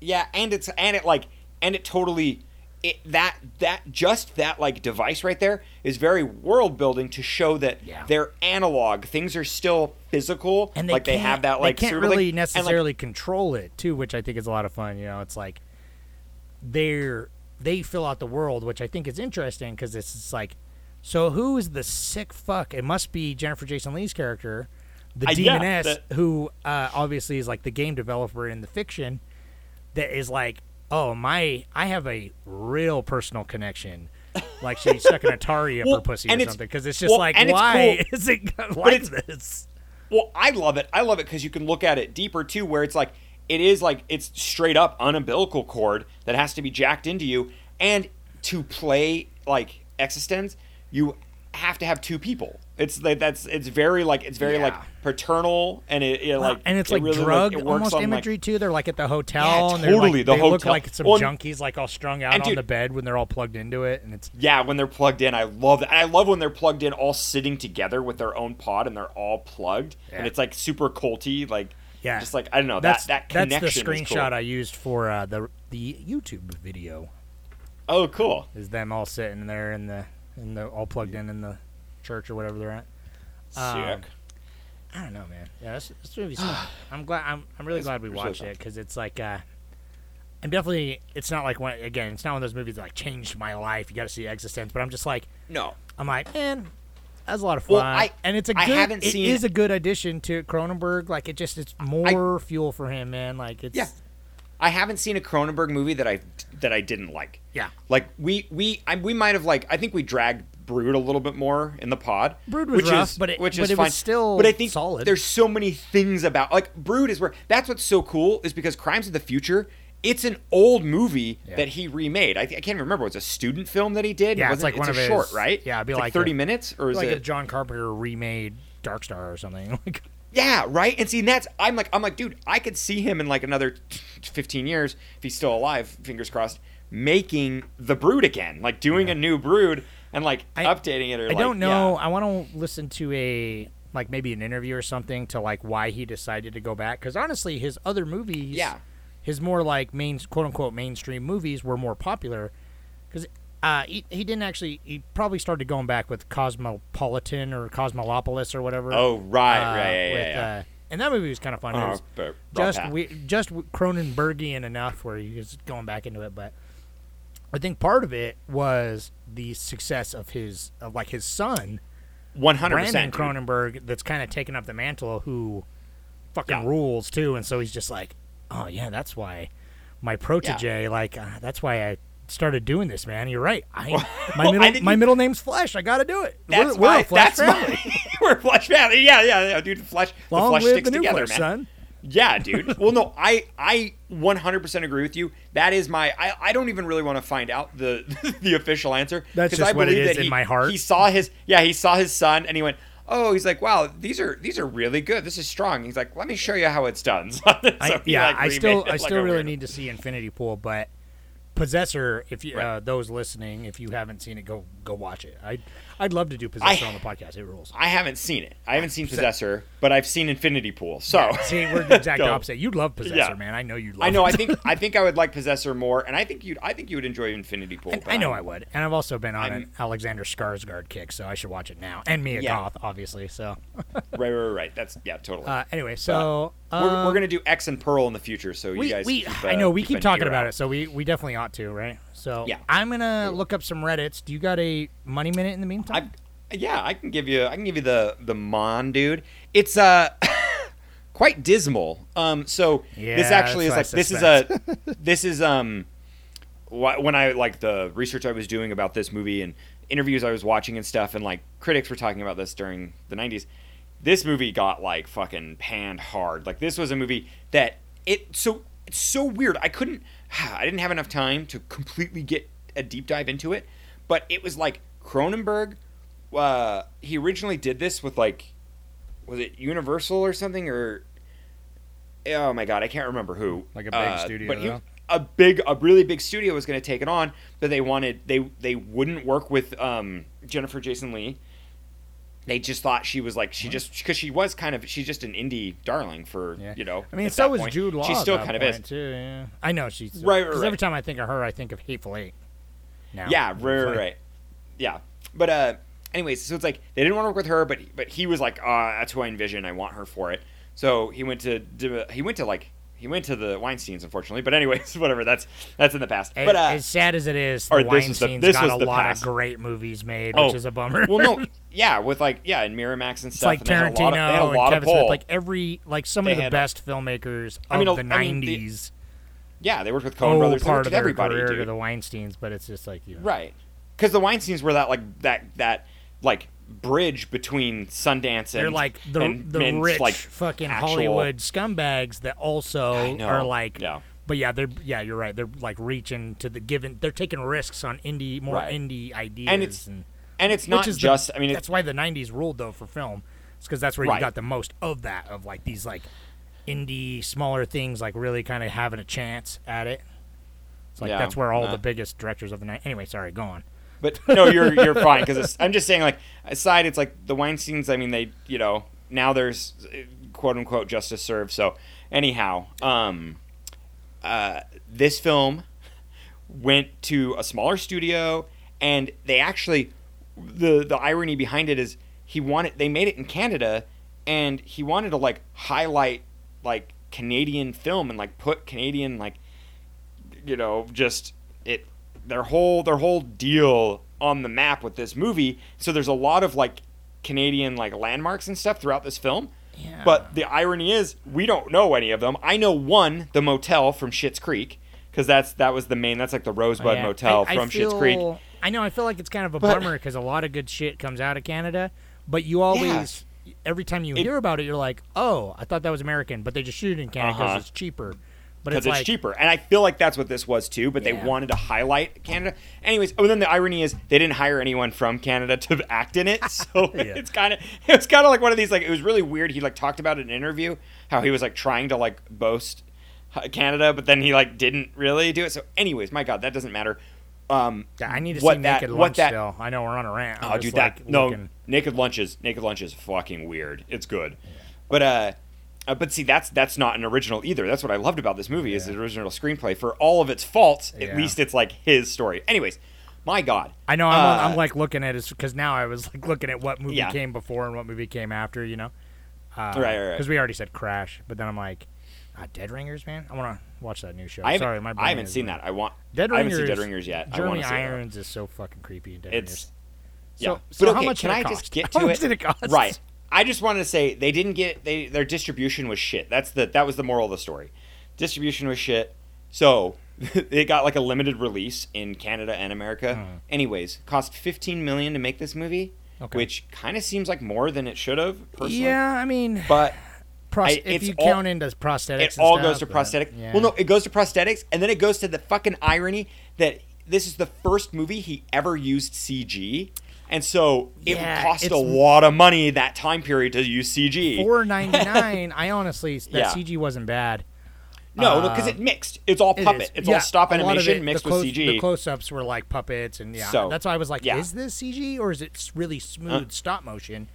Speaker 4: Yeah, and it's and it like and it totally it that that just that like device right there is very world building to show that
Speaker 5: Yeah.
Speaker 4: they're analog. Things are still physical.
Speaker 5: and they
Speaker 4: like they
Speaker 5: can't-
Speaker 4: have that like
Speaker 5: they can't really
Speaker 4: and, like,
Speaker 5: necessarily control it too, which I think is a lot of fun. You know, it's like they're they fill out the world, which I think is interesting because it's just like, so who is the sick fuck? It must be Jennifer Jason Lee's character, the
Speaker 4: Uh, yeah, that-
Speaker 5: who uh, obviously is like the game developer in the fiction, that is like, oh my, I have a real personal connection. Like she stuck an Atari *laughs* up
Speaker 4: Well,
Speaker 5: her pussy or something because it's just
Speaker 4: well,
Speaker 5: like why
Speaker 4: cool,
Speaker 5: is it like this?
Speaker 4: Well, I love it. I love it because you can look at it deeper too, where it's like it is like it's straight up an umbilical cord that has to be jacked into you, and to play like eXistenZ, you have to have two people. It's like that's it's very like it's very like paternal and it, it like
Speaker 5: and it's
Speaker 4: it
Speaker 5: like
Speaker 4: really,
Speaker 5: drug
Speaker 4: it
Speaker 5: almost
Speaker 4: on, like-
Speaker 5: imagery too. They're like at the hotel
Speaker 4: Yeah,
Speaker 5: and they're like,
Speaker 4: totally, the
Speaker 5: they look
Speaker 4: hotel.
Speaker 5: like some
Speaker 4: Well,
Speaker 5: junkies like all strung out
Speaker 4: and
Speaker 5: on
Speaker 4: dude-
Speaker 5: the bed when they're all plugged into it, and it's
Speaker 4: Yeah, when they're plugged in, I love that. And I love when they're plugged in, all sitting together with their own pod, and they're all plugged, and it's like super culty, like
Speaker 5: yeah,
Speaker 4: just like I don't know
Speaker 5: that's
Speaker 4: that that
Speaker 5: that's the screenshot
Speaker 4: cool.
Speaker 5: I used for uh, the the YouTube video.
Speaker 4: Oh, cool.
Speaker 5: Is them all sitting there in the in the all plugged in in the church or whatever they're at.
Speaker 4: Sick.
Speaker 5: Um, I don't know, man. Yeah, this, this movie's. *sighs* I'm glad. I'm. I'm really
Speaker 4: It's
Speaker 5: glad we watched it because it's like. uh I'm definitely. It's not like one. Again, it's not one of those movies that like changed my life. You got to see eXistenZ, but I'm just like.
Speaker 4: no,
Speaker 5: I'm like, man, that's a lot of fun.
Speaker 4: Well, I-
Speaker 5: and it's a
Speaker 4: I
Speaker 5: good. it is a good addition to Cronenberg. Like it just. It's more fuel for him, man. Like it's.
Speaker 4: Yeah. I haven't seen a Cronenberg movie that I that I didn't like.
Speaker 5: Yeah.
Speaker 4: Like we we I, we might have like I think we dragged Brood a little bit more in the pod.
Speaker 5: Brood was
Speaker 4: which
Speaker 5: rough,
Speaker 4: is,
Speaker 5: but it-
Speaker 4: which
Speaker 5: but
Speaker 4: is
Speaker 5: it was still
Speaker 4: But I think
Speaker 5: solid.
Speaker 4: there's so many things about like Brood is where that's what's so cool is because Crimes of the Future. It's an old movie
Speaker 5: Yeah.
Speaker 4: that he remade. I, I can't remember. It was a student film that he did.
Speaker 5: Yeah,
Speaker 4: It
Speaker 5: it's like one
Speaker 4: a
Speaker 5: of his-
Speaker 4: short, right?
Speaker 5: yeah, it'd be
Speaker 4: It's
Speaker 5: like
Speaker 4: thirty
Speaker 5: a-
Speaker 4: minutes, or is it
Speaker 5: like
Speaker 4: it?
Speaker 5: if John Carpenter remade Dark Star or something. *laughs*
Speaker 4: Yeah, right. And see, and that's I'm like I'm like, dude, I could see him in like another 15 years if he's still alive, fingers crossed, making the Brood again, like doing a new Brood and like
Speaker 5: I-
Speaker 4: updating it. Or
Speaker 5: I
Speaker 4: like,
Speaker 5: don't know.
Speaker 4: yeah.
Speaker 5: I want to listen to a like maybe an interview or something to like why he decided to go back. Because honestly, his other movies,
Speaker 4: Yeah.
Speaker 5: his more like main quote unquote mainstream movies were more popular. Because uh, he, he didn't actually. He probably started going back with Cosmopolitan or Cosmolopolis or whatever.
Speaker 4: Oh, right,
Speaker 5: uh,
Speaker 4: right, yeah, yeah,
Speaker 5: with,
Speaker 4: yeah.
Speaker 5: Uh, and that movie was kind of fun. It
Speaker 4: Oh,
Speaker 5: was
Speaker 4: but
Speaker 5: just we, just Cronenbergian enough where he was going back into it, but I think part of it was the success of his of like his son
Speaker 4: 100.
Speaker 5: Brandon
Speaker 4: percent
Speaker 5: Cronenberg that's kind of taken up the mantle who fucking
Speaker 4: Yeah.
Speaker 5: rules too, and so he's just like, oh yeah, that's why my protege, like uh, that's why I started doing this, man. You're right. I my
Speaker 4: I
Speaker 5: middle
Speaker 4: didn't
Speaker 5: my middle name's Flesh. I got to do it.
Speaker 4: That's
Speaker 5: we're, *laughs* we're a Flesh
Speaker 4: that's
Speaker 5: family.
Speaker 4: my, we're Flesh family. Yeah, yeah, yeah, dude. Flesh, the
Speaker 5: Long
Speaker 4: flesh sticks
Speaker 5: the
Speaker 4: together,
Speaker 5: Flesh,
Speaker 4: man.
Speaker 5: son.
Speaker 4: Yeah, *laughs* dude. Well, no, I I 100% agree with you. That is my. I, I don't even really want to find out the *laughs* the official answer.
Speaker 5: That's just
Speaker 4: I
Speaker 5: what it is
Speaker 4: that
Speaker 5: in
Speaker 4: he,
Speaker 5: my heart.
Speaker 4: He saw his yeah. He saw his son and he went. Oh, he's like, wow, these are these are really good. This is strong. He's like, let me show you how it's done. So
Speaker 5: I, yeah,
Speaker 4: like,
Speaker 5: I still I still
Speaker 4: a
Speaker 5: really need to see Infinity Pool, but Possessor, if you
Speaker 4: Right.
Speaker 5: uh, those listening, if you haven't seen it, go go watch it. I I'd love to do Possessor on the podcast. It rules.
Speaker 4: I haven't seen it. I haven't seen Possessor, but I've seen Infinity Pool. So
Speaker 5: See, we're the exact *laughs* opposite. You'd love Possessor,
Speaker 4: Yeah.
Speaker 5: man. I know you'd love.
Speaker 4: I know.
Speaker 5: it.
Speaker 4: I think I *laughs* think I would like Possessor more, and I think you would I think you would enjoy Infinity Pool. but
Speaker 5: I know I would, and I've also been on
Speaker 4: I'm-
Speaker 5: an Alexander Skarsgård kick, so I should watch it now. And Mia
Speaker 4: Yeah.
Speaker 5: Goth, obviously. So *laughs*
Speaker 4: Right, right, right. That's yeah, totally.
Speaker 5: uh, anyway, so
Speaker 4: we're, we're
Speaker 5: um,
Speaker 4: gonna do X and Pearl in the future, so you guys.
Speaker 5: we
Speaker 4: keep,
Speaker 5: I
Speaker 4: uh,
Speaker 5: know we keep
Speaker 4: an
Speaker 5: talking about
Speaker 4: out.
Speaker 5: it, so we we definitely ought to, right? So
Speaker 4: Yeah.
Speaker 5: I'm gonna look up some Reddits. Do you got a money minute in the meantime?
Speaker 4: I, yeah, I can give you. I can give you the the Mon dude. It's uh *laughs* quite dismal. Um, so
Speaker 5: Yeah,
Speaker 4: this actually is like
Speaker 5: that's what I
Speaker 4: this is a *laughs* this is um when I like the research I was doing about this movie and interviews I was watching and stuff, and like critics were talking about this during the '90s. This movie got like fucking panned hard. Like this was a movie that it so it's so weird. I couldn't. *sighs* I didn't have enough time to completely get a deep dive into it, but it was like Cronenberg. Uh, he originally did this with like, was it Universal or something or? Oh my god, I can't remember who.
Speaker 5: Like a big
Speaker 4: Uh,
Speaker 5: studio,
Speaker 4: but he,
Speaker 5: though?
Speaker 4: a big, a really big studio was going to take it on, but they wanted they they wouldn't work with um, Jennifer Jason Lee. They just thought she was like she just because she was kind of she's just an indie darling for
Speaker 5: Yeah.
Speaker 4: you know.
Speaker 5: I mean, so was
Speaker 4: point.
Speaker 5: Jude Law.
Speaker 4: She still kind of is.
Speaker 5: too. Yeah. I know she's
Speaker 4: Right, right,
Speaker 5: 'cause Every
Speaker 4: right.
Speaker 5: time I think of her, I think of Hateful Eight. Now,
Speaker 4: Yeah, right, right,
Speaker 5: like-
Speaker 4: right. Yeah, but uh, anyways, so it's like they didn't want to work with her, but but he was like, ah, that's who I envision. I want her for it. So he went to he went to like he went to the Weinstein's, unfortunately. But anyways, *laughs* whatever. That's that's in the past.
Speaker 5: As,
Speaker 4: But uh,
Speaker 5: as sad as it is, the
Speaker 4: is the- this
Speaker 5: got
Speaker 4: was
Speaker 5: a lot
Speaker 4: past.
Speaker 5: of great movies made,
Speaker 4: Oh.
Speaker 5: which is a bummer.
Speaker 4: well, no, *laughs* yeah, with like yeah, and Miramax and
Speaker 5: It's
Speaker 4: stuff.
Speaker 5: like
Speaker 4: and they had a
Speaker 5: Tarantino
Speaker 4: lot of, they had a
Speaker 5: and
Speaker 4: lot
Speaker 5: Kevin
Speaker 4: of
Speaker 5: Smith, like every like some
Speaker 4: They
Speaker 5: of the
Speaker 4: had-
Speaker 5: best filmmakers of
Speaker 4: I mean,
Speaker 5: the
Speaker 4: I mean,
Speaker 5: '90s.
Speaker 4: yeah, they worked with Coen
Speaker 5: Oh,
Speaker 4: Brothers. They
Speaker 5: part of their
Speaker 4: everybody,
Speaker 5: career
Speaker 4: dude.
Speaker 5: to the Weinstein's, but it's just like you know,
Speaker 4: Right. Because the Weinsteins were that like that that like bridge between Sundance and
Speaker 5: They're like the
Speaker 4: and,
Speaker 5: the
Speaker 4: and,
Speaker 5: rich
Speaker 4: like
Speaker 5: fucking
Speaker 4: actual-
Speaker 5: Hollywood scumbags that also are like.
Speaker 4: Yeah.
Speaker 5: But yeah, they're yeah, you're right. They're like reaching to the given. They're taking risks on indie, more
Speaker 4: Right.
Speaker 5: indie ideas,
Speaker 4: And it's-
Speaker 5: and
Speaker 4: and it's not
Speaker 5: is the-
Speaker 4: just. I mean,
Speaker 5: that's why the '90s ruled though for film. It's because that's where you got the most of that of like these like indie smaller things like really kind of having a chance at it. It's like
Speaker 4: Yeah,
Speaker 5: that's where all
Speaker 4: uh.
Speaker 5: the biggest directors of the night. Anyway, sorry, go on.
Speaker 4: But no, you're you're fine because I'm just saying like aside, it's like the Weinstein's. I mean, they you know now there's quote unquote justice served. So anyhow, um, uh, this film went to a smaller studio, and they actually the the irony behind it is he wanted they made it in Canada, and he wanted to like highlight like Canadian film and like put Canadian like you know just their whole their whole deal on the map with this movie so there's a lot of like canadian like landmarks and stuff throughout this film
Speaker 5: Yeah.
Speaker 4: but the irony is we don't know any of them i know one the motel from Schitt's creek because that's that was the main that's like the rosebud
Speaker 5: Yeah.
Speaker 4: motel
Speaker 5: I- I
Speaker 4: from
Speaker 5: feel-
Speaker 4: Schitt's creek
Speaker 5: I know. I feel like it's kind of a
Speaker 4: But-
Speaker 5: bummer because a lot of good shit comes out of Canada, but you always, every time you
Speaker 4: It-
Speaker 5: hear about it, you're like, oh, I thought that was American, but they just shoot it in Canada because
Speaker 4: Uh-huh.
Speaker 5: it's cheaper. But
Speaker 4: because
Speaker 5: it's
Speaker 4: it's,
Speaker 5: like,
Speaker 4: cheaper. And I feel like that's what this was too, but they wanted to highlight Canada. Anyways, oh, then the irony is they didn't hire anyone from Canada to *laughs* act in it, *laughs* so it's kind of it's kind of like one of these like it was really weird. He like talked about it in an interview how he was like trying to like boast Canada, but then he like didn't really do it. So, anyways, my God, that doesn't matter. Um,
Speaker 5: Yeah, I need to
Speaker 4: what
Speaker 5: see
Speaker 4: that-
Speaker 5: Naked
Speaker 4: what
Speaker 5: Lunch
Speaker 4: that-
Speaker 5: still. I know we're on a rant. I'm
Speaker 4: Oh, dude,
Speaker 5: like,
Speaker 4: that no
Speaker 5: looking-
Speaker 4: naked lunches. Naked lunch is fucking weird. It's good, but uh, uh, but see, that's that's not an original either. That's what I loved about this movie is the original screenplay. For all of its faults,
Speaker 5: Yeah.
Speaker 4: at least it's like his story. Anyways, my God,
Speaker 5: I know. I'm,
Speaker 4: Uh,
Speaker 5: I'm like looking at it because now I was like looking at what movie
Speaker 4: Yeah.
Speaker 5: came before and what movie came after. You know, uh,
Speaker 4: Right, right, right.
Speaker 5: Because we already said Crash, but then I'm like, ah, Dead Ringers, man. I want to watch that new show.
Speaker 4: I
Speaker 5: Sorry, my brain
Speaker 4: I haven't seen that. I want
Speaker 5: Dead Ringers.
Speaker 4: I haven't seen Dead Ringers yet. I
Speaker 5: Jeremy
Speaker 4: want to see.
Speaker 5: Irons is so fucking creepy in Dead
Speaker 4: It's
Speaker 5: Ringers.
Speaker 4: yeah,
Speaker 5: So, so
Speaker 4: but
Speaker 5: how much
Speaker 4: can I
Speaker 5: it
Speaker 4: just
Speaker 5: cost?
Speaker 4: get
Speaker 5: How
Speaker 4: to
Speaker 5: much
Speaker 4: it?
Speaker 5: did it cost?
Speaker 4: Right. I just wanted to say they didn't get they their distribution was shit. That's the that was the moral of the story. Distribution was shit. So *laughs* it got like a limited release in Canada and America. Hmm. Anyways, cost 15 million to make this movie.
Speaker 5: Okay.
Speaker 4: which kind of seems like more than it should have. Personally.
Speaker 5: Yeah, I mean,
Speaker 4: but *sighs*
Speaker 5: pros-
Speaker 4: I-
Speaker 5: if you
Speaker 4: all-
Speaker 5: count into prosthetics,
Speaker 4: it
Speaker 5: and
Speaker 4: all
Speaker 5: stuff,
Speaker 4: goes to
Speaker 5: but-
Speaker 4: prosthetic.
Speaker 5: yeah.
Speaker 4: Well, no, it goes to prosthetics, and then it goes to the fucking irony that this is the first movie he ever used CG, and so it
Speaker 5: Yeah,
Speaker 4: cost a lot of money that time period to use CG.
Speaker 5: Four ninety nine. I honestly, that
Speaker 4: Yeah.
Speaker 5: CG wasn't bad.
Speaker 4: no, because
Speaker 5: uh,
Speaker 4: it mixed. It's all
Speaker 5: It
Speaker 4: puppet.
Speaker 5: is.
Speaker 4: It's
Speaker 5: Yeah,
Speaker 4: all stop animation
Speaker 5: it,
Speaker 4: mixed
Speaker 5: close,
Speaker 4: with CG.
Speaker 5: The close-ups were like puppets, and yeah,
Speaker 4: So,
Speaker 5: that's why I was like,
Speaker 4: yeah.
Speaker 5: "Is this CG or is it really smooth
Speaker 4: Uh,
Speaker 5: stop motion?"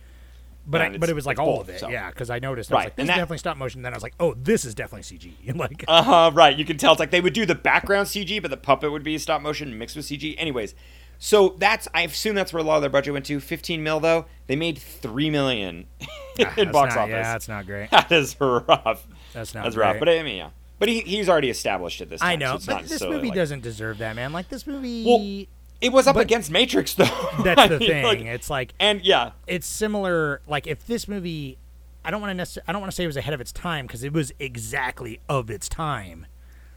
Speaker 5: But I, but it was like all
Speaker 4: both,
Speaker 5: of it,
Speaker 4: so.
Speaker 5: yeah. Because I noticed, I was
Speaker 4: Right,
Speaker 5: like, "This
Speaker 4: and
Speaker 5: is definitely stop motion." Then I was like, "Oh, this is definitely CG." *laughs* And like,
Speaker 4: Uh huh. Right. You can tell it's like they would do the background CG, but the puppet would be stop motion mixed with CG. Anyways, so that's I assume that's where a lot of their budget went to. Fifteen mil though, they made three million *laughs* in
Speaker 5: Ah,
Speaker 4: box
Speaker 5: not-
Speaker 4: office.
Speaker 5: Yeah, that's not great. *laughs*
Speaker 4: that is rough.
Speaker 5: That's not
Speaker 4: That's rough.
Speaker 5: great.
Speaker 4: But I mean, yeah. But he, he's already established at this time.
Speaker 5: I
Speaker 4: so
Speaker 5: know,
Speaker 4: it's
Speaker 5: but
Speaker 4: not
Speaker 5: this movie
Speaker 4: like-
Speaker 5: doesn't deserve that, man. Like this movie,
Speaker 4: Well, It was up
Speaker 5: But-
Speaker 4: against Matrix though. *laughs*
Speaker 5: that's the thing.
Speaker 4: like-
Speaker 5: it's like
Speaker 4: and yeah,
Speaker 5: it's similar. Like if this movie, I don't want to necessarily, I don't want to say it was ahead of its time because it was exactly of its time.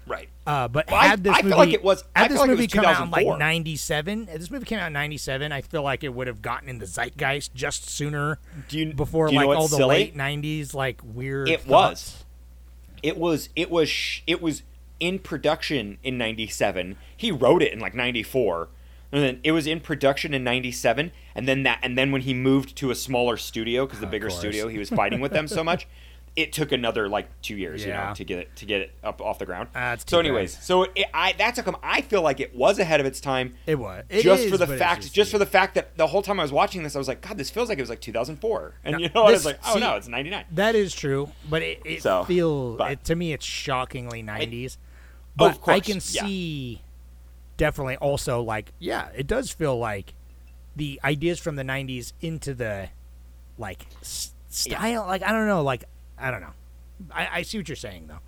Speaker 4: Right.
Speaker 5: Uh, but
Speaker 4: Well, I-
Speaker 5: had this
Speaker 4: I feel
Speaker 5: movie,
Speaker 4: like it was- I
Speaker 5: had this movie come out in like '97, this movie came out in '97, I feel like it would have gotten in the zeitgeist just sooner.
Speaker 4: Do you-
Speaker 5: before
Speaker 4: do you
Speaker 5: like all the
Speaker 4: silly?
Speaker 5: late '90s like weird.
Speaker 4: It
Speaker 5: thoughts.
Speaker 4: was. It was. It was. sh- It was in production in '97. He wrote it in like '94, and then it was in production in '97. And then that. And then when he moved to a smaller studio, because the bigger
Speaker 5: course.
Speaker 4: studio, he was *laughs* fighting with them so much. It took another like two years, you know, to get it to get it up off the ground.
Speaker 5: It's
Speaker 4: so,
Speaker 5: too bad.
Speaker 4: anyways, so it, I that's how come I feel like it was ahead of its time.
Speaker 5: It was. It
Speaker 4: just
Speaker 5: is,
Speaker 4: for the fact,
Speaker 5: just-
Speaker 4: just, for the fact that the whole time I was watching this, I was like, God, this feels like it was like 2004, and you know, what? I was like, oh
Speaker 5: see-
Speaker 4: no, it's 99.
Speaker 5: That is true, but it, it
Speaker 4: So,
Speaker 5: feels
Speaker 4: but-
Speaker 5: it, to me it's shockingly '90s.
Speaker 4: Oh,
Speaker 5: But
Speaker 4: of course,
Speaker 5: I can
Speaker 4: yeah.
Speaker 5: see definitely also like yeah, it does feel like the ideas from the '90s into the like style. Like I don't know, like I don't know. I, I see what you're saying though.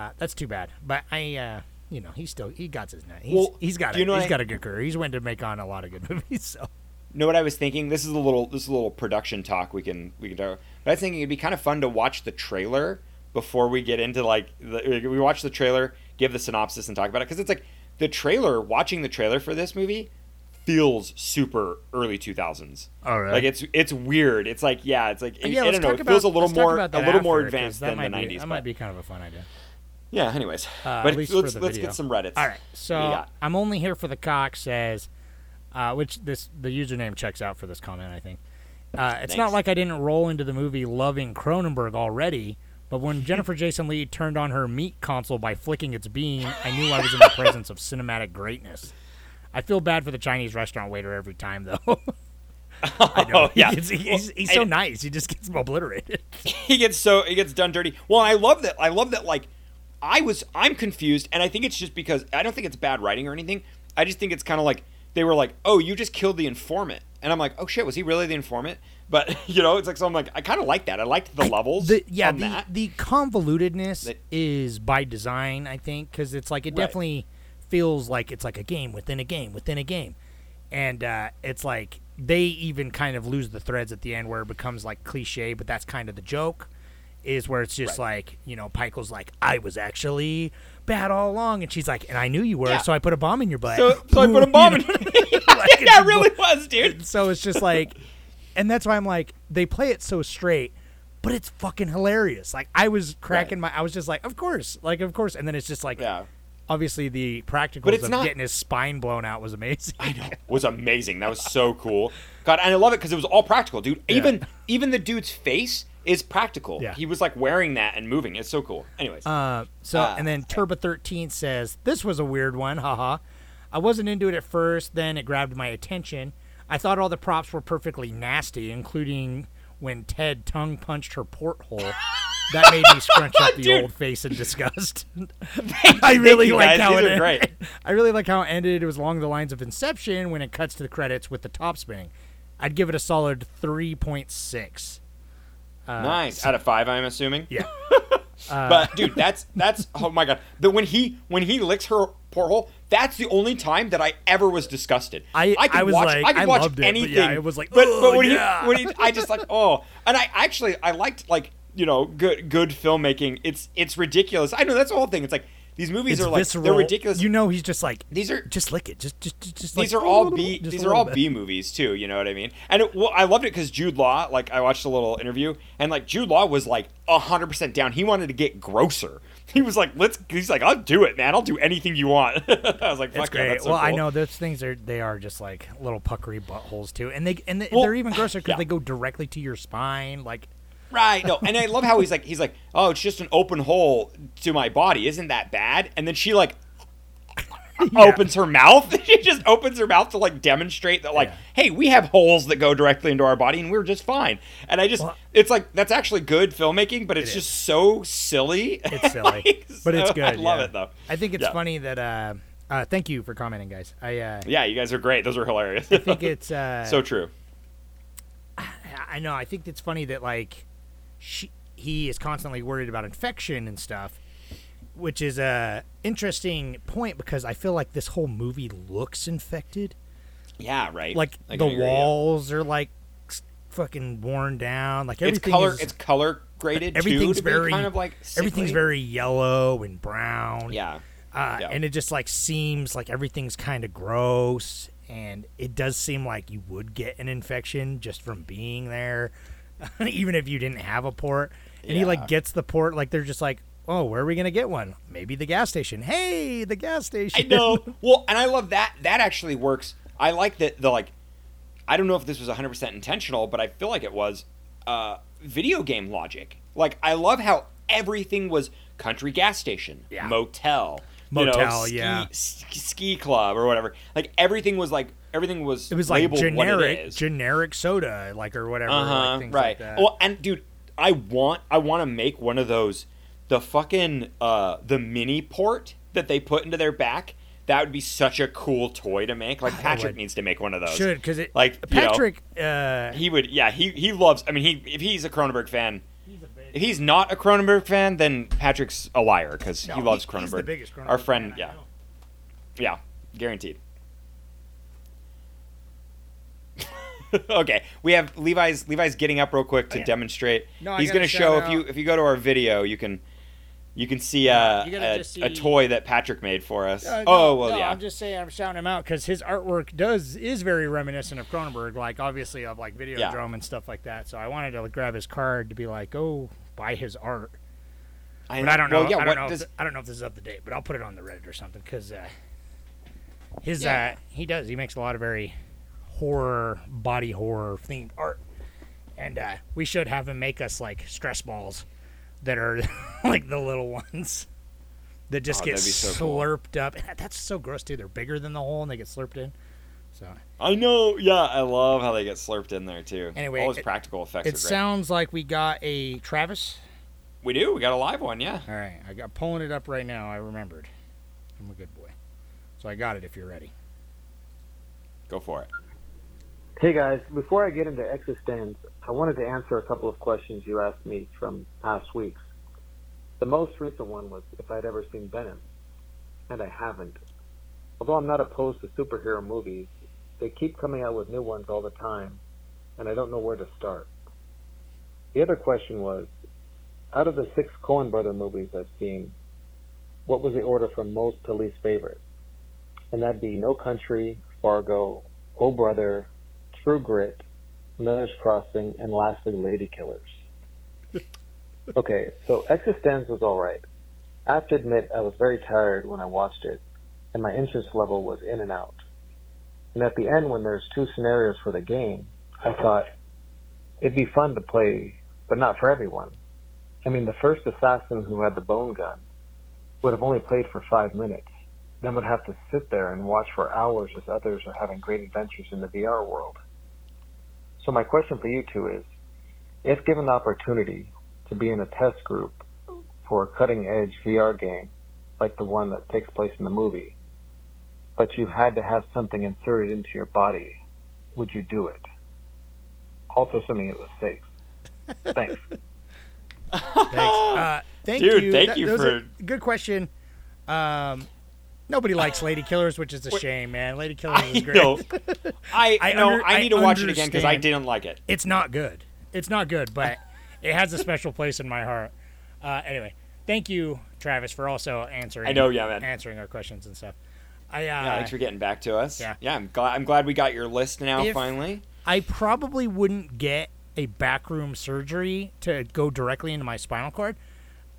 Speaker 5: Uh, that's too bad, but I. Uh, you know, he's still he got his name. He's,
Speaker 4: Well,
Speaker 5: he's got a,
Speaker 4: you know
Speaker 5: he's
Speaker 4: I-
Speaker 5: got a good career. He's went to make on a lot of good *laughs* movies. So
Speaker 4: know what I was thinking? This is a little this is a little production talk we can we can talk. But I was thinking it'd be kind of fun to watch the trailer before we get into like the, we watch the trailer, give the synopsis, and talk about it because it's like the trailer. Watching the trailer for this movie feels super early two thousands.
Speaker 5: Oh, really?
Speaker 4: Like it's it's weird. It's like yeah, it's like
Speaker 5: yeah,
Speaker 4: I don't know. It feels
Speaker 5: about-
Speaker 4: a little more a little more advanced than the
Speaker 5: be-
Speaker 4: nineties.
Speaker 5: That might be kind of a fun idea.
Speaker 4: Yeah. Anyways,
Speaker 5: Uh,
Speaker 4: but
Speaker 5: at least
Speaker 4: let's
Speaker 5: for the
Speaker 4: let's
Speaker 5: video.
Speaker 4: get some Reddits.
Speaker 5: All right, so. I'm only here for the cock says, uh, which this the username checks out for this comment. I think uh, it's not like I didn't roll into the movie loving Cronenberg already, but when *laughs* Jennifer Jason Lee turned on her meat console by flicking its beam, I knew I was in the presence of cinematic greatness. I feel bad for the Chinese restaurant waiter every time, though. *laughs* I *laughs* know.
Speaker 4: Oh, yeah.
Speaker 5: He's, he's
Speaker 4: Well,
Speaker 5: so
Speaker 4: and-
Speaker 5: nice. He just gets obliterated. *laughs*
Speaker 4: he gets so he gets done dirty. Well, I love that. I love that. Like, I was I'm confused, and I think it's just because I don't think it's bad writing or anything. I just think it's kind of like they were like, "Oh, you just killed the informant," and I'm like, "Oh shit, was he really the informant?" But you know, it's like so I'm like, I kind of like that. I liked the levels.
Speaker 5: The, yeah, the,
Speaker 4: that.
Speaker 5: the convolutedness
Speaker 4: That-
Speaker 5: is by design, I think, because it's like it
Speaker 4: Right.
Speaker 5: definitely feels like it's like a game within a game within a game, and uh, it's like they even kind of lose the threads at the end where it becomes like cliche, but that's kind of the joke. Is where it's just like you know, Pikul's like, I was actually bad all along, and she's like, and I knew you were,
Speaker 4: Yeah.
Speaker 5: so I put a bomb in your butt.
Speaker 4: So, so I put a *laughs* bomb in. *laughs* *laughs*
Speaker 5: Like, it's
Speaker 4: it really was, dude.
Speaker 5: so it's just like, and that's why I'm like, they play it so straight, but it's fucking hilarious. Like I was cracking my, I was just like, of course, like of course, and then it's just like,
Speaker 4: Yeah.
Speaker 5: Obviously the
Speaker 4: it's
Speaker 5: of
Speaker 4: not-
Speaker 5: getting his spine blown out was amazing.
Speaker 4: I know. Was amazing. That was so cool. God, and I love it because it was all practical, dude. Even even the dude's face is practical.
Speaker 5: Yeah.
Speaker 4: He was like wearing that and moving. It's so cool. Anyways.
Speaker 5: Uh, so
Speaker 4: Ah,
Speaker 5: and then Turbo thirteen says this was a weird one, haha. I wasn't into it at first, then it grabbed my attention. I thought all the props were perfectly nasty, including when Ted tongue punched her porthole. *laughs* that made me scrunch up *laughs* the
Speaker 4: Dude.
Speaker 5: old face in disgust. *laughs* I really like how it
Speaker 4: great.
Speaker 5: I really like how it ended. It was along the lines of Inception when it cuts to the credits with the top spinning. I'd give it a solid three point six.
Speaker 4: Uh, nice. Out of five, I'm assuming.
Speaker 5: Yeah. *laughs*
Speaker 4: Uh, but dude, that's that's oh my god. The when he when he licks her porthole, that's the only time that I ever was disgusted.
Speaker 5: I-
Speaker 4: could
Speaker 5: I was
Speaker 4: watch
Speaker 5: like-
Speaker 4: I could
Speaker 5: I
Speaker 4: watch
Speaker 5: loved it,
Speaker 4: anything.
Speaker 5: yeah, it was like,
Speaker 4: but,
Speaker 5: "Oh,
Speaker 4: but when
Speaker 5: yeah."
Speaker 4: he when he I just like oh, and I actually I liked like you know good good filmmaking. It's it's ridiculous. I know that's the whole thing. It's like these movies
Speaker 5: It's
Speaker 4: are like
Speaker 5: visceral.
Speaker 4: they're ridiculous.
Speaker 5: You know, he's just like
Speaker 4: These are-
Speaker 5: just lick it. Just just just, just
Speaker 4: these
Speaker 5: like,
Speaker 4: are all B. These are all
Speaker 5: bit.
Speaker 4: B movies too. You know what I mean? And it, well, I loved it because Jude Law. Like I watched a little interview, and like Jude Law was like hundred percent down. He wanted to get grosser. *laughs* He was like, "Let's." He's like, "I'll do it, man. I'll do anything you want." *laughs* I was like, "Fuck yeah,
Speaker 5: great.
Speaker 4: that's so
Speaker 5: well, I know those things are they are just like little puckery buttholes too, and they and they,
Speaker 4: Well,
Speaker 5: they're even grosser because
Speaker 4: yeah.
Speaker 5: they go directly to your spine. Like
Speaker 4: Right. No, and I love how he's like, he's like, "Oh, it's just an open hole to my body. Isn't that bad?" And then she like. *laughs* opens her mouth *laughs* she just opens her mouth to like demonstrate that like
Speaker 5: Yeah.
Speaker 4: hey we have holes that go directly into our body and we're just fine and i just
Speaker 5: Well-
Speaker 4: it's like that's actually good filmmaking but it's
Speaker 5: It
Speaker 4: just so silly
Speaker 5: it's *laughs* silly,
Speaker 4: Like,
Speaker 5: but it's good.
Speaker 4: i love
Speaker 5: yeah.
Speaker 4: it though
Speaker 5: I think it's
Speaker 4: Yeah.
Speaker 5: funny that. Uh, uh, thank you for commenting, guys. I uh,
Speaker 4: yeah you guys are great those are hilarious
Speaker 5: I think it's uh,
Speaker 4: so true
Speaker 5: I know. I think it's funny that like she he is constantly worried about infection and stuff, which is a interesting point because I feel like this whole movie looks infected.
Speaker 4: yeah right
Speaker 5: Like
Speaker 4: I
Speaker 5: the
Speaker 4: can agree, yeah.
Speaker 5: walls are like fucking worn down. Like
Speaker 4: it's
Speaker 5: everything
Speaker 4: color
Speaker 5: is
Speaker 4: it's color graded
Speaker 5: everything's
Speaker 4: too, to
Speaker 5: very
Speaker 4: kind of like
Speaker 5: everything's very yellow and brown.
Speaker 4: yeah
Speaker 5: Uh,
Speaker 4: Yeah.
Speaker 5: And it just like seems like everything's kind of gross, and it does seem like you would get an infection just from being there, *laughs* even if you didn't have a port. And he like gets the port, like they're just like, oh, where are we gonna get one? Maybe the gas station. Hey, the gas station.
Speaker 4: I know. *laughs* Well, and I love that. That actually works. I like that the like. I don't know if this was 100 percent intentional, but I feel like it was. Uh, video game logic. Like I love how everything was country gas station,
Speaker 5: Yeah.
Speaker 4: motel, you know,
Speaker 5: Motel,
Speaker 4: ski,
Speaker 5: yeah.
Speaker 4: ski club or whatever. Like everything was like everything was.
Speaker 5: it was like
Speaker 4: labeled what it
Speaker 5: generic, generic soda, like or whatever,
Speaker 4: Uh huh.
Speaker 5: like, things
Speaker 4: right.
Speaker 5: like that.
Speaker 4: Well, and dude, I want I want to make one of those the fucking uh the mini port that they put into their back. That would be such a cool toy to make. Like Patrick needs to make one of those.
Speaker 5: Should because it
Speaker 4: like you know,
Speaker 5: Patrick. uh,
Speaker 4: he would. Yeah, he he loves. I mean, he if he's a Cronenberg fan. If he's not a Cronenberg fan, then Patrick's a liar because
Speaker 5: No,
Speaker 4: he loves Cronenberg.
Speaker 5: he's the biggest
Speaker 4: Our friend,
Speaker 5: fan
Speaker 4: yeah, yeah, guaranteed. *laughs* okay, we have Levi's. Levi's getting up real quick to
Speaker 5: Okay.
Speaker 4: demonstrate.
Speaker 5: No,
Speaker 4: He's going to show if you if you go to our video, you can you can see uh,
Speaker 5: you
Speaker 4: a,
Speaker 5: just
Speaker 4: a toy that Patrick made for us.
Speaker 5: Uh,
Speaker 4: oh
Speaker 5: no,
Speaker 4: well,
Speaker 5: no,
Speaker 4: yeah.
Speaker 5: I'm just saying I'm shouting him out because his artwork does is very reminiscent of Cronenberg, like obviously of like Videodrome
Speaker 4: Yeah.
Speaker 5: and stuff like that. So I wanted to like, grab his card to be like, oh, buy his art.
Speaker 4: I
Speaker 5: But I don't know.
Speaker 4: Well, yeah,
Speaker 5: I don't know.
Speaker 4: does
Speaker 5: if, I don't know if this is up to date, but I'll put it on the Reddit or something because uh, His
Speaker 4: Yeah.
Speaker 5: uh, he does. He makes a lot of very horror, body horror themed art, and uh, we should have him make us like stress balls that are *laughs* like the little ones that just
Speaker 4: Oh,
Speaker 5: get
Speaker 4: so cool.
Speaker 5: slurped up. That's so gross too. They're bigger than the hole and they get slurped in. So
Speaker 4: I know. Yeah, I love how they get slurped in there too.
Speaker 5: Anyway,
Speaker 4: all those
Speaker 5: it-
Speaker 4: practical effects
Speaker 5: it
Speaker 4: are great.
Speaker 5: sounds like we got a Travis.
Speaker 4: we do. We got a live one. Yeah.
Speaker 5: All right, I got pulling it up right now. I remembered. I'm a good boy, so I got it. If you're ready.
Speaker 4: Go for it.
Speaker 3: Hey guys, before I get into eXistenZ, I wanted to answer a couple of questions you asked me from past weeks. The most recent one was if I'd ever seen Venom, and I haven't. Although I'm not opposed to superhero movies, they keep coming out with new ones all the time, and I don't know where to start. The other question was, out of the six Coen brother movies I've seen, what was the order from most to least favorite? And that'd be No Country, Fargo, Oh Brother, True Grit, Miller's Crossing, and lastly, Lady Killers. okay, so eXistenZ was alright. I have to admit, I was very tired when I watched it, and my interest level was in and out. And at the end, when there's two scenarios for the game, I thought it'd be fun to play, but not for everyone. I mean, the first assassin who had the bone gun would have only played for five minutes, then would have to sit there and watch for hours as others are having great adventures in the VR world. So my question for you two is, if given the opportunity to be in a test group for a cutting edge VR game like the one that takes place in the movie, but you had to have something inserted into your body, would you do it? Also assuming it was safe. *laughs* Thanks.
Speaker 5: Thanks. Uh, thank
Speaker 4: Dude,
Speaker 5: you.
Speaker 4: thank
Speaker 5: That-
Speaker 4: you
Speaker 5: those
Speaker 4: for-
Speaker 5: are- good question. Um, nobody likes Lady Killers, which is a shame, man. Lady Killers is great.
Speaker 4: know. *laughs* I,
Speaker 5: I
Speaker 4: no.
Speaker 5: under-
Speaker 4: I
Speaker 5: I
Speaker 4: need to watch it again because I didn't like it.
Speaker 5: It's not good. It's not good, but it has a special place in my heart. Uh, anyway, thank you, Travis, for also answering.
Speaker 4: I know, yeah, man.
Speaker 5: Answering our questions and stuff. I uh,
Speaker 4: Yeah, thanks for getting back to us.
Speaker 5: yeah.
Speaker 4: yeah. I'm glad. I'm glad we got your list now.
Speaker 5: If-
Speaker 4: finally.
Speaker 5: I probably wouldn't get a backroom surgery to go directly into my spinal cord.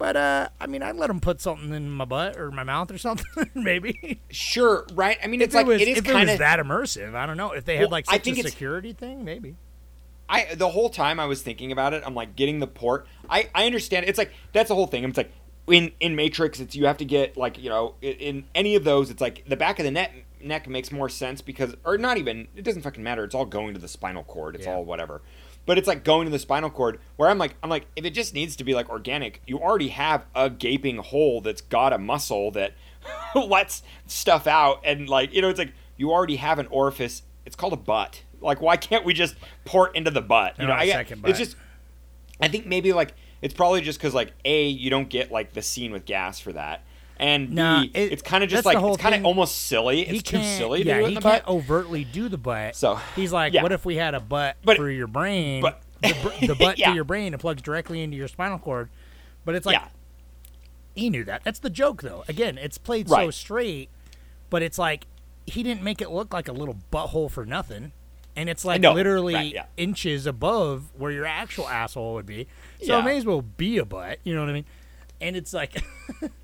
Speaker 5: But uh, I mean, I'd let them put something in my butt or my mouth or something, *laughs* maybe.
Speaker 4: Sure. Right. I mean,
Speaker 5: If
Speaker 4: it's like
Speaker 5: it was,
Speaker 4: it is kind
Speaker 5: was
Speaker 4: of
Speaker 5: that immersive, I don't know. If they had
Speaker 4: Well,
Speaker 5: like
Speaker 4: I think
Speaker 5: a security thing, maybe.
Speaker 4: I the whole time I was thinking about it, I'm like getting the port. I I understand. It's like that's the whole thing. It's like in in Matrix, it's you have to get like you know in, in any of those, it's like the back of the neck neck makes more sense because or not even it doesn't fucking matter. It's all going to the spinal cord. It's
Speaker 5: Yeah.
Speaker 4: all whatever. But it's like going to the spinal cord where I'm like I'm like if it just needs to be like organic, you already have a gaping hole that's got a muscle that *laughs* lets stuff out and like you know it's like you already have an orifice. It's called a butt. Like why can't we just port into the butt? You know, I get, it's just I think maybe like it's probably just because like a you don't get like the scene with gas for that, and
Speaker 5: Nah,
Speaker 4: b
Speaker 5: it-
Speaker 4: it's kind of just like it's kind of almost silly. It's too silly to
Speaker 5: yeah,
Speaker 4: do
Speaker 5: he can't
Speaker 4: butt.
Speaker 5: overtly do the butt.
Speaker 4: So,
Speaker 5: he's like,
Speaker 4: yeah.
Speaker 5: what if we had a butt
Speaker 4: But-
Speaker 5: for your brain?
Speaker 4: but-
Speaker 5: the, *laughs* the butt
Speaker 4: Yeah.
Speaker 5: to your brain, it plugs directly into your spinal cord. But it's like
Speaker 4: yeah,
Speaker 5: he knew that. That's the joke, though. Again, it's played so straight, but it's like he didn't make it look like a little butthole for nothing. And it's like literally
Speaker 4: right, yeah.
Speaker 5: inches above where your actual asshole would be. So it may as well be a butt. You know what I mean? And it's like, *laughs*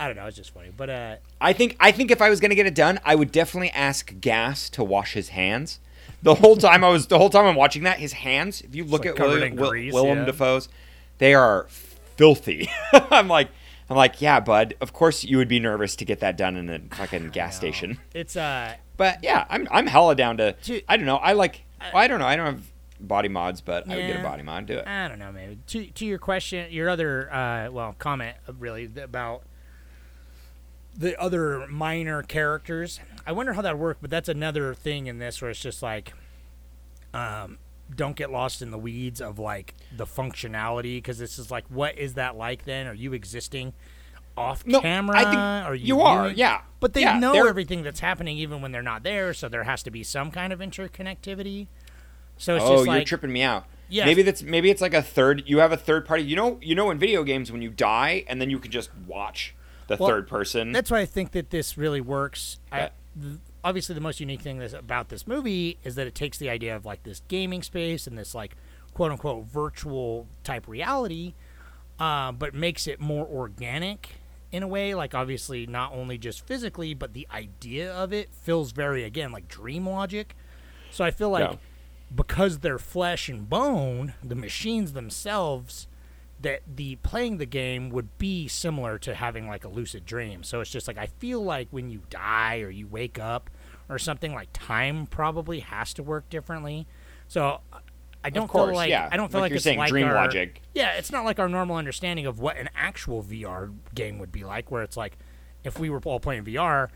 Speaker 5: I don't know. It's just funny. But uh,
Speaker 4: I think I think if I was gonna get it done, I would definitely ask Gas to wash his hands. The whole time I was the whole time I'm watching that, his hands. If you look
Speaker 5: like
Speaker 4: at William,
Speaker 5: grease,
Speaker 4: Willem
Speaker 5: yeah.
Speaker 4: Dafoe's, they are filthy. *laughs* I'm like. I'm like, yeah, bud. Of course, you would be nervous to get that done in a fucking gas station.
Speaker 5: it's uh,
Speaker 4: But yeah, I'm I'm hella down to.
Speaker 5: To-
Speaker 4: I don't know. I like. well, I don't know. I don't have body mods, but I would get a body mod. Do it.
Speaker 5: I don't know, maybe. To to your question, your other uh, well comment uh, really about the other minor characters. I wonder how that worked, but that's another thing in this where it's just like, um, don't get lost in the weeds of like the functionality because this is like, what is that like? Then are you existing off
Speaker 4: No,
Speaker 5: camera?
Speaker 4: I think
Speaker 5: are you,
Speaker 4: you are,
Speaker 5: viewing-
Speaker 4: yeah.
Speaker 5: But they
Speaker 4: Yeah,
Speaker 5: know everything that's happening even when they're not there, so there has to be some kind of interconnectivity. So it's
Speaker 4: oh,
Speaker 5: just
Speaker 4: you're tripping me out.
Speaker 5: Yeah.
Speaker 4: Maybe that's maybe it's like a third. You have a third party. You know, you know, in video games when you die and then you can just watch the
Speaker 5: Well,
Speaker 4: third person.
Speaker 5: That's why I think that this really works. I, th- obviously, the most unique thing about this movie is that it takes the idea of like this gaming space and this like quote unquote virtual type reality, uh, but makes it more organic in a way. Like obviously not only just physically, but the idea of it feels very again like dream logic. So I feel like
Speaker 4: Yeah.
Speaker 5: because they're flesh and bone, the machines themselves that the playing the game would be similar to having like a lucid dream. So it's just like I feel like when you die or you wake up or something like time probably has to work differently. So I don't
Speaker 4: course,
Speaker 5: feel like
Speaker 4: yeah.
Speaker 5: I don't feel
Speaker 4: Like
Speaker 5: like,
Speaker 4: you're
Speaker 5: it's
Speaker 4: saying,
Speaker 5: like
Speaker 4: dream
Speaker 5: our-
Speaker 4: logic.
Speaker 5: Yeah, it's not like our normal understanding of what an actual VR game would be like, where it's like if we were all playing VR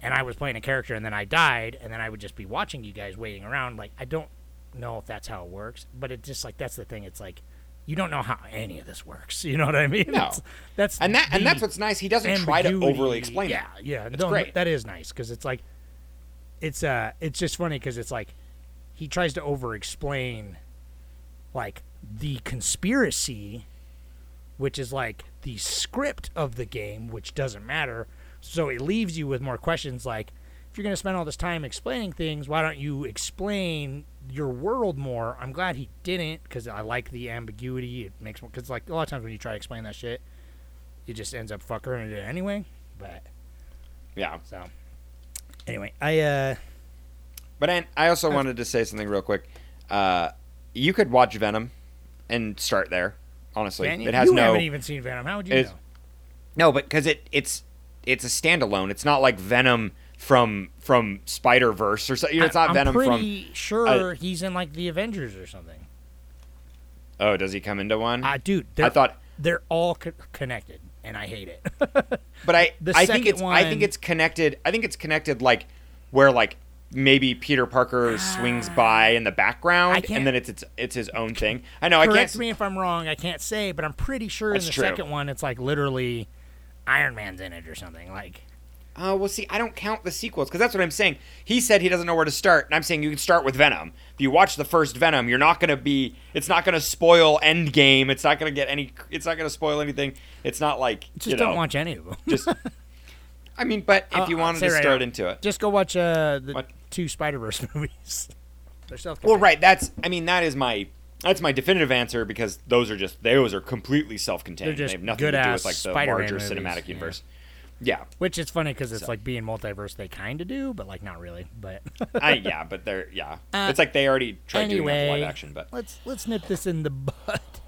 Speaker 5: and I was playing a character and then I died and then I would just be watching you guys waiting around. Like I don't know if that's how it works, but it just like that's the thing. It's like you don't know how any of this works. *laughs* You know what I mean?
Speaker 4: No.
Speaker 5: That's
Speaker 4: and that and that's what's nice. He doesn't try to overly explain
Speaker 5: Yeah,
Speaker 4: it.
Speaker 5: yeah, no,
Speaker 4: great.
Speaker 5: That is nice because it's like it's uh it's just funny because it's like he tries to over explain like the conspiracy which is like the script of the game which doesn't matter so it leaves you with more questions like if you're going to spend all this time explaining things why don't you explain your world more i'm glad he didn't because i like the ambiguity it makes because like a lot of times when you try to explain that shit it just ends up fuckering it anyway but
Speaker 4: Yeah.
Speaker 5: so anyway i uh
Speaker 4: But I, I also wanted to say something real quick. Uh, you could watch Venom and start there. Honestly,
Speaker 5: Man,
Speaker 4: it has
Speaker 5: you
Speaker 4: no.
Speaker 5: haven't even seen Venom. How would you know?
Speaker 4: No, but because it it's it's a standalone. It's not like Venom from from Spider Verse or something. You know, it's not
Speaker 5: I'm
Speaker 4: Venom
Speaker 5: pretty
Speaker 4: from.
Speaker 5: sure he's in like the Avengers or something.
Speaker 4: Oh, does he come into one?
Speaker 5: Uh, dude,
Speaker 4: I thought,
Speaker 5: they're all co- connected, and I hate it. *laughs*
Speaker 4: but I
Speaker 5: the
Speaker 4: I think
Speaker 5: second
Speaker 4: it's I think it's connected. I think it's connected like where like maybe Peter Parker swings by in the background, and then it's it's it's his own thing. I know I can't.
Speaker 5: Correct me if I'm wrong. I can't say, but I'm pretty sure in the
Speaker 4: true.
Speaker 5: second one, it's like literally Iron Man's in it or something. Like,
Speaker 4: Oh, well, see, I don't count the sequels because that's what I'm saying. He said he doesn't know where to start, and I'm saying you can start with Venom. If you watch the first Venom, you're not going to be. It's not going to spoil Endgame. It's not going to get any. It's not going to spoil anything. It's not like
Speaker 5: just
Speaker 4: you
Speaker 5: don't watch any of them.
Speaker 4: Just. *laughs* I mean, but if
Speaker 5: I'll-
Speaker 4: you wanted to
Speaker 5: right
Speaker 4: start
Speaker 5: now,
Speaker 4: into it,
Speaker 5: just go watch uh, the
Speaker 4: What?
Speaker 5: two Spider Verse *laughs* movies. They're
Speaker 4: well, right. That's. I mean, that is my. That's my definitive answer because those are just those are completely self-contained.
Speaker 5: They're just
Speaker 4: they have nothing to do with like the
Speaker 5: Spider-Man
Speaker 4: larger
Speaker 5: movies,
Speaker 4: cinematic universe. Yeah, Yeah,
Speaker 5: which is funny because it's
Speaker 4: So.
Speaker 5: like being multiverse. They kind of do, but like not really. But *laughs*
Speaker 4: I yeah, but they're yeah.
Speaker 5: Uh,
Speaker 4: it's like they already tried doing
Speaker 5: anyway,
Speaker 4: for live action, but
Speaker 5: let's let's nip this in the butt. *laughs*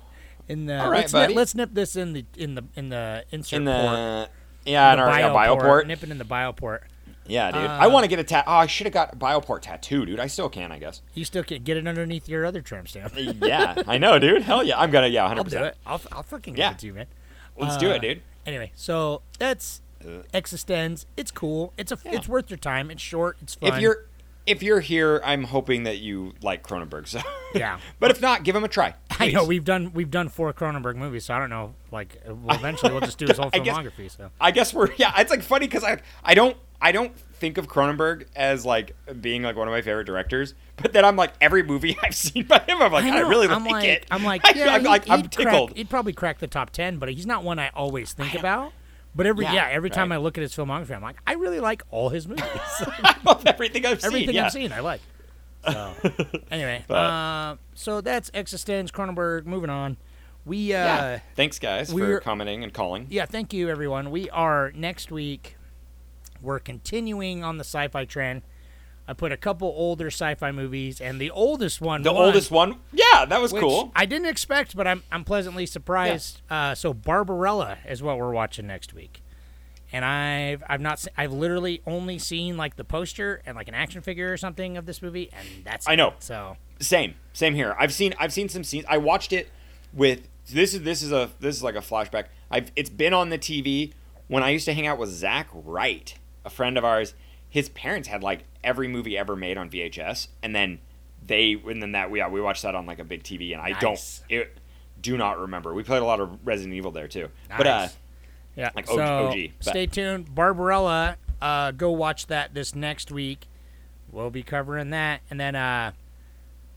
Speaker 5: In the
Speaker 4: All right,
Speaker 5: let's, nip,
Speaker 4: buddy.
Speaker 5: let's nip this in the in the in the insert
Speaker 4: in
Speaker 5: port.
Speaker 4: the yeah, in
Speaker 5: the
Speaker 4: our
Speaker 5: bioport.
Speaker 4: bioport.
Speaker 5: Nip it in the bioport.
Speaker 4: Yeah, dude.
Speaker 5: Uh,
Speaker 4: I want to get a tat. Oh, I should have got a Bioport tattoo, dude. I still can, I guess.
Speaker 5: You still can get it underneath your other trim stamp.
Speaker 4: yeah, I know, dude. Hell yeah, I'm gonna. Yeah, 100.
Speaker 5: I'll do it. I'll, I'll fucking
Speaker 4: Yeah.
Speaker 5: give it to you, man.
Speaker 4: Let's do
Speaker 5: Uh,
Speaker 4: it, dude.
Speaker 5: Anyway, so that's eXistenZ. It's cool. It's a. It's worth your time. It's short. It's fun.
Speaker 4: If you're if you're here, I'm hoping that you like Cronenberg. So
Speaker 5: Yeah. *laughs*
Speaker 4: but if not, give him a try. *laughs*
Speaker 5: I know we've done we've done four Cronenberg movies, so I don't know. Like, uh, well, *laughs* eventually we'll just do his whole
Speaker 4: I guess-
Speaker 5: filmography. So
Speaker 4: I guess we're yeah. It's like funny because I I don't I don't think of Cronenberg as like being like one of my favorite directors, but then I'm like every movie I've seen by him, I'm like I,
Speaker 5: know,
Speaker 4: really
Speaker 5: I'm
Speaker 4: like,
Speaker 5: like,
Speaker 4: it.
Speaker 5: I'm like, yeah,
Speaker 4: I'm
Speaker 5: he-
Speaker 4: like I'm tickled.
Speaker 5: Crack, he'd probably crack the top ten, but he's not one I always think about. But every yeah,
Speaker 4: Yeah,
Speaker 5: every time. I look at his filmography, I'm like, I really like all his movies. *laughs*
Speaker 4: I love everything I've seen.
Speaker 5: Everything
Speaker 4: yeah.
Speaker 5: I've seen, I like. So *laughs* anyway, uh, so that's eXistenZ Cronenberg. Moving on, we uh,
Speaker 4: yeah. Thanks, guys, for commenting and calling.
Speaker 5: yeah, thank you everyone. We are next week. We're continuing on the sci-fi trend. I put a couple older sci-fi movies, and the oldest one,
Speaker 4: The
Speaker 5: won,
Speaker 4: oldest one, yeah, that was
Speaker 5: which
Speaker 4: cool.
Speaker 5: I didn't expect, but I'm I'm pleasantly surprised. Uh, so Barbarella is what we're watching next week, and I've I've not se- I've literally only seen like the poster and like an action figure or something of this movie, and that's
Speaker 4: I
Speaker 5: it.
Speaker 4: know.
Speaker 5: So
Speaker 4: Same, same here. I've seen I've seen some scenes. I watched it with this is this is a this is like a flashback. I've it's been on the TV when I used to hang out with Zach Wright, a friend of ours. His parents had like every movie ever made on VHS, and then they and then that we yeah, we watched that on like a big TV, and I
Speaker 5: Nice.
Speaker 4: don't it, do not remember. We played a lot of Resident Evil there too, but uh,
Speaker 5: Nice. Yeah.
Speaker 4: Like
Speaker 5: so
Speaker 4: OG, OG, but-
Speaker 5: stay tuned. Barbarella, uh, go watch that this next week. We'll be covering that, and then uh,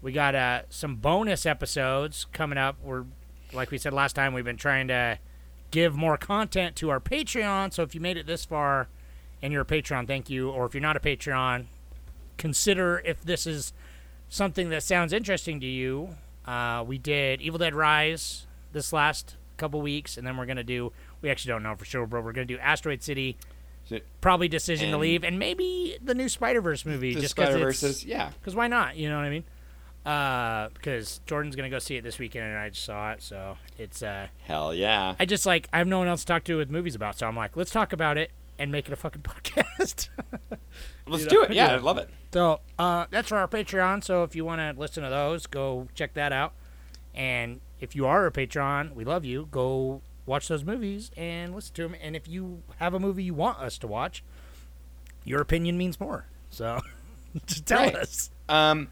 Speaker 5: we got uh, some bonus episodes coming up. We're like we said last time, we've been trying to give more content to our Patreon. So if you made it this far and you're a Patreon, thank you. Or if you're not a Patreon, consider if this is something that sounds interesting to you. Uh, we did Evil Dead Rise this last couple weeks, and then we're gonna do. We actually don't know for sure, but we're gonna do Asteroid City. Probably Decision to Leave, and maybe the new Spider Verse movie.
Speaker 4: The
Speaker 5: just because
Speaker 4: Spider-Verse yeah.
Speaker 5: Because why not? You know what I mean? Uh, because Jordan's gonna go see it this weekend, and I just saw it, so it's uh.
Speaker 4: Hell yeah.
Speaker 5: I just like I have no one else to talk to with movies about, so I'm like, let's talk about it and make it a fucking *laughs* podcast.
Speaker 4: Let's
Speaker 5: You
Speaker 4: do it. Yeah,
Speaker 5: Yeah.
Speaker 4: I love it.
Speaker 5: So uh, that's for our Patreon. So if you want to listen to those, go check that out. And if you are a Patreon, we love you. Go watch those movies and listen to them. And if you have a movie you want us to watch, your opinion means more. So *laughs* just tell
Speaker 4: Right.
Speaker 5: us.
Speaker 4: Um,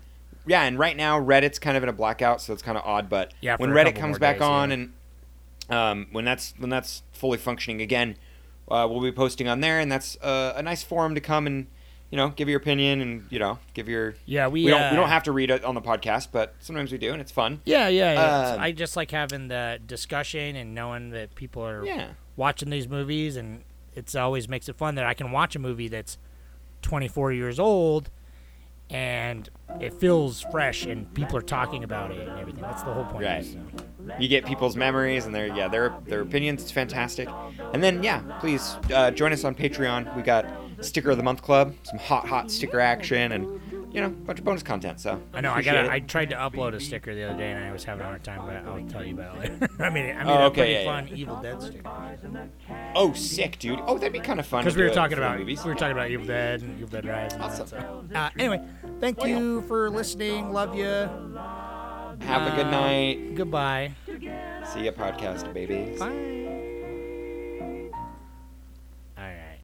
Speaker 4: yeah, and right now Reddit's kind of in a blackout, so it's kind of odd. But
Speaker 5: Yeah,
Speaker 4: when Reddit comes back
Speaker 5: days,
Speaker 4: on
Speaker 5: yeah.
Speaker 4: and um, when that's when that's fully functioning again, uh, we'll be posting on there, and that's uh, a nice forum to come and you know give your opinion and you know give your
Speaker 5: Yeah, we,
Speaker 4: we don't
Speaker 5: uh,
Speaker 4: we don't have to read it on the podcast, but sometimes we do, and it's fun.
Speaker 5: Yeah, yeah. yeah.
Speaker 4: Um,
Speaker 5: I just like having the discussion and knowing that people are
Speaker 4: Yeah.
Speaker 5: watching these movies, and it's always makes it fun that I can watch a movie that's 24 years old and it feels fresh and people are talking about it and everything. That's the whole point.
Speaker 4: Right.
Speaker 5: So.
Speaker 4: You get people's memories and their yeah their their opinions. It's fantastic. And then yeah, please uh, join us on Patreon. We got sticker of the month club, some hot hot sticker action, and you know a bunch of bonus content. So
Speaker 5: I know. I got. I tried to upload a sticker the other day and I was having a hard time, but I'll tell you about it later. *laughs* I mean, I mean,
Speaker 4: Oh,
Speaker 5: a pretty
Speaker 4: yeah, yeah.
Speaker 5: fun Evil Dead sticker.
Speaker 4: Oh, sick, dude. Oh, that'd be kind of fun.
Speaker 5: Because we were talking about
Speaker 4: movies.
Speaker 5: we were talking about Evil Dead and Evil Dead Rise. All that,
Speaker 4: Awesome.
Speaker 5: so. Uh, anyway, thank you for listening. Love you.
Speaker 4: Have a good night.
Speaker 5: Goodbye.
Speaker 4: See ya, podcast babies.
Speaker 5: Bye.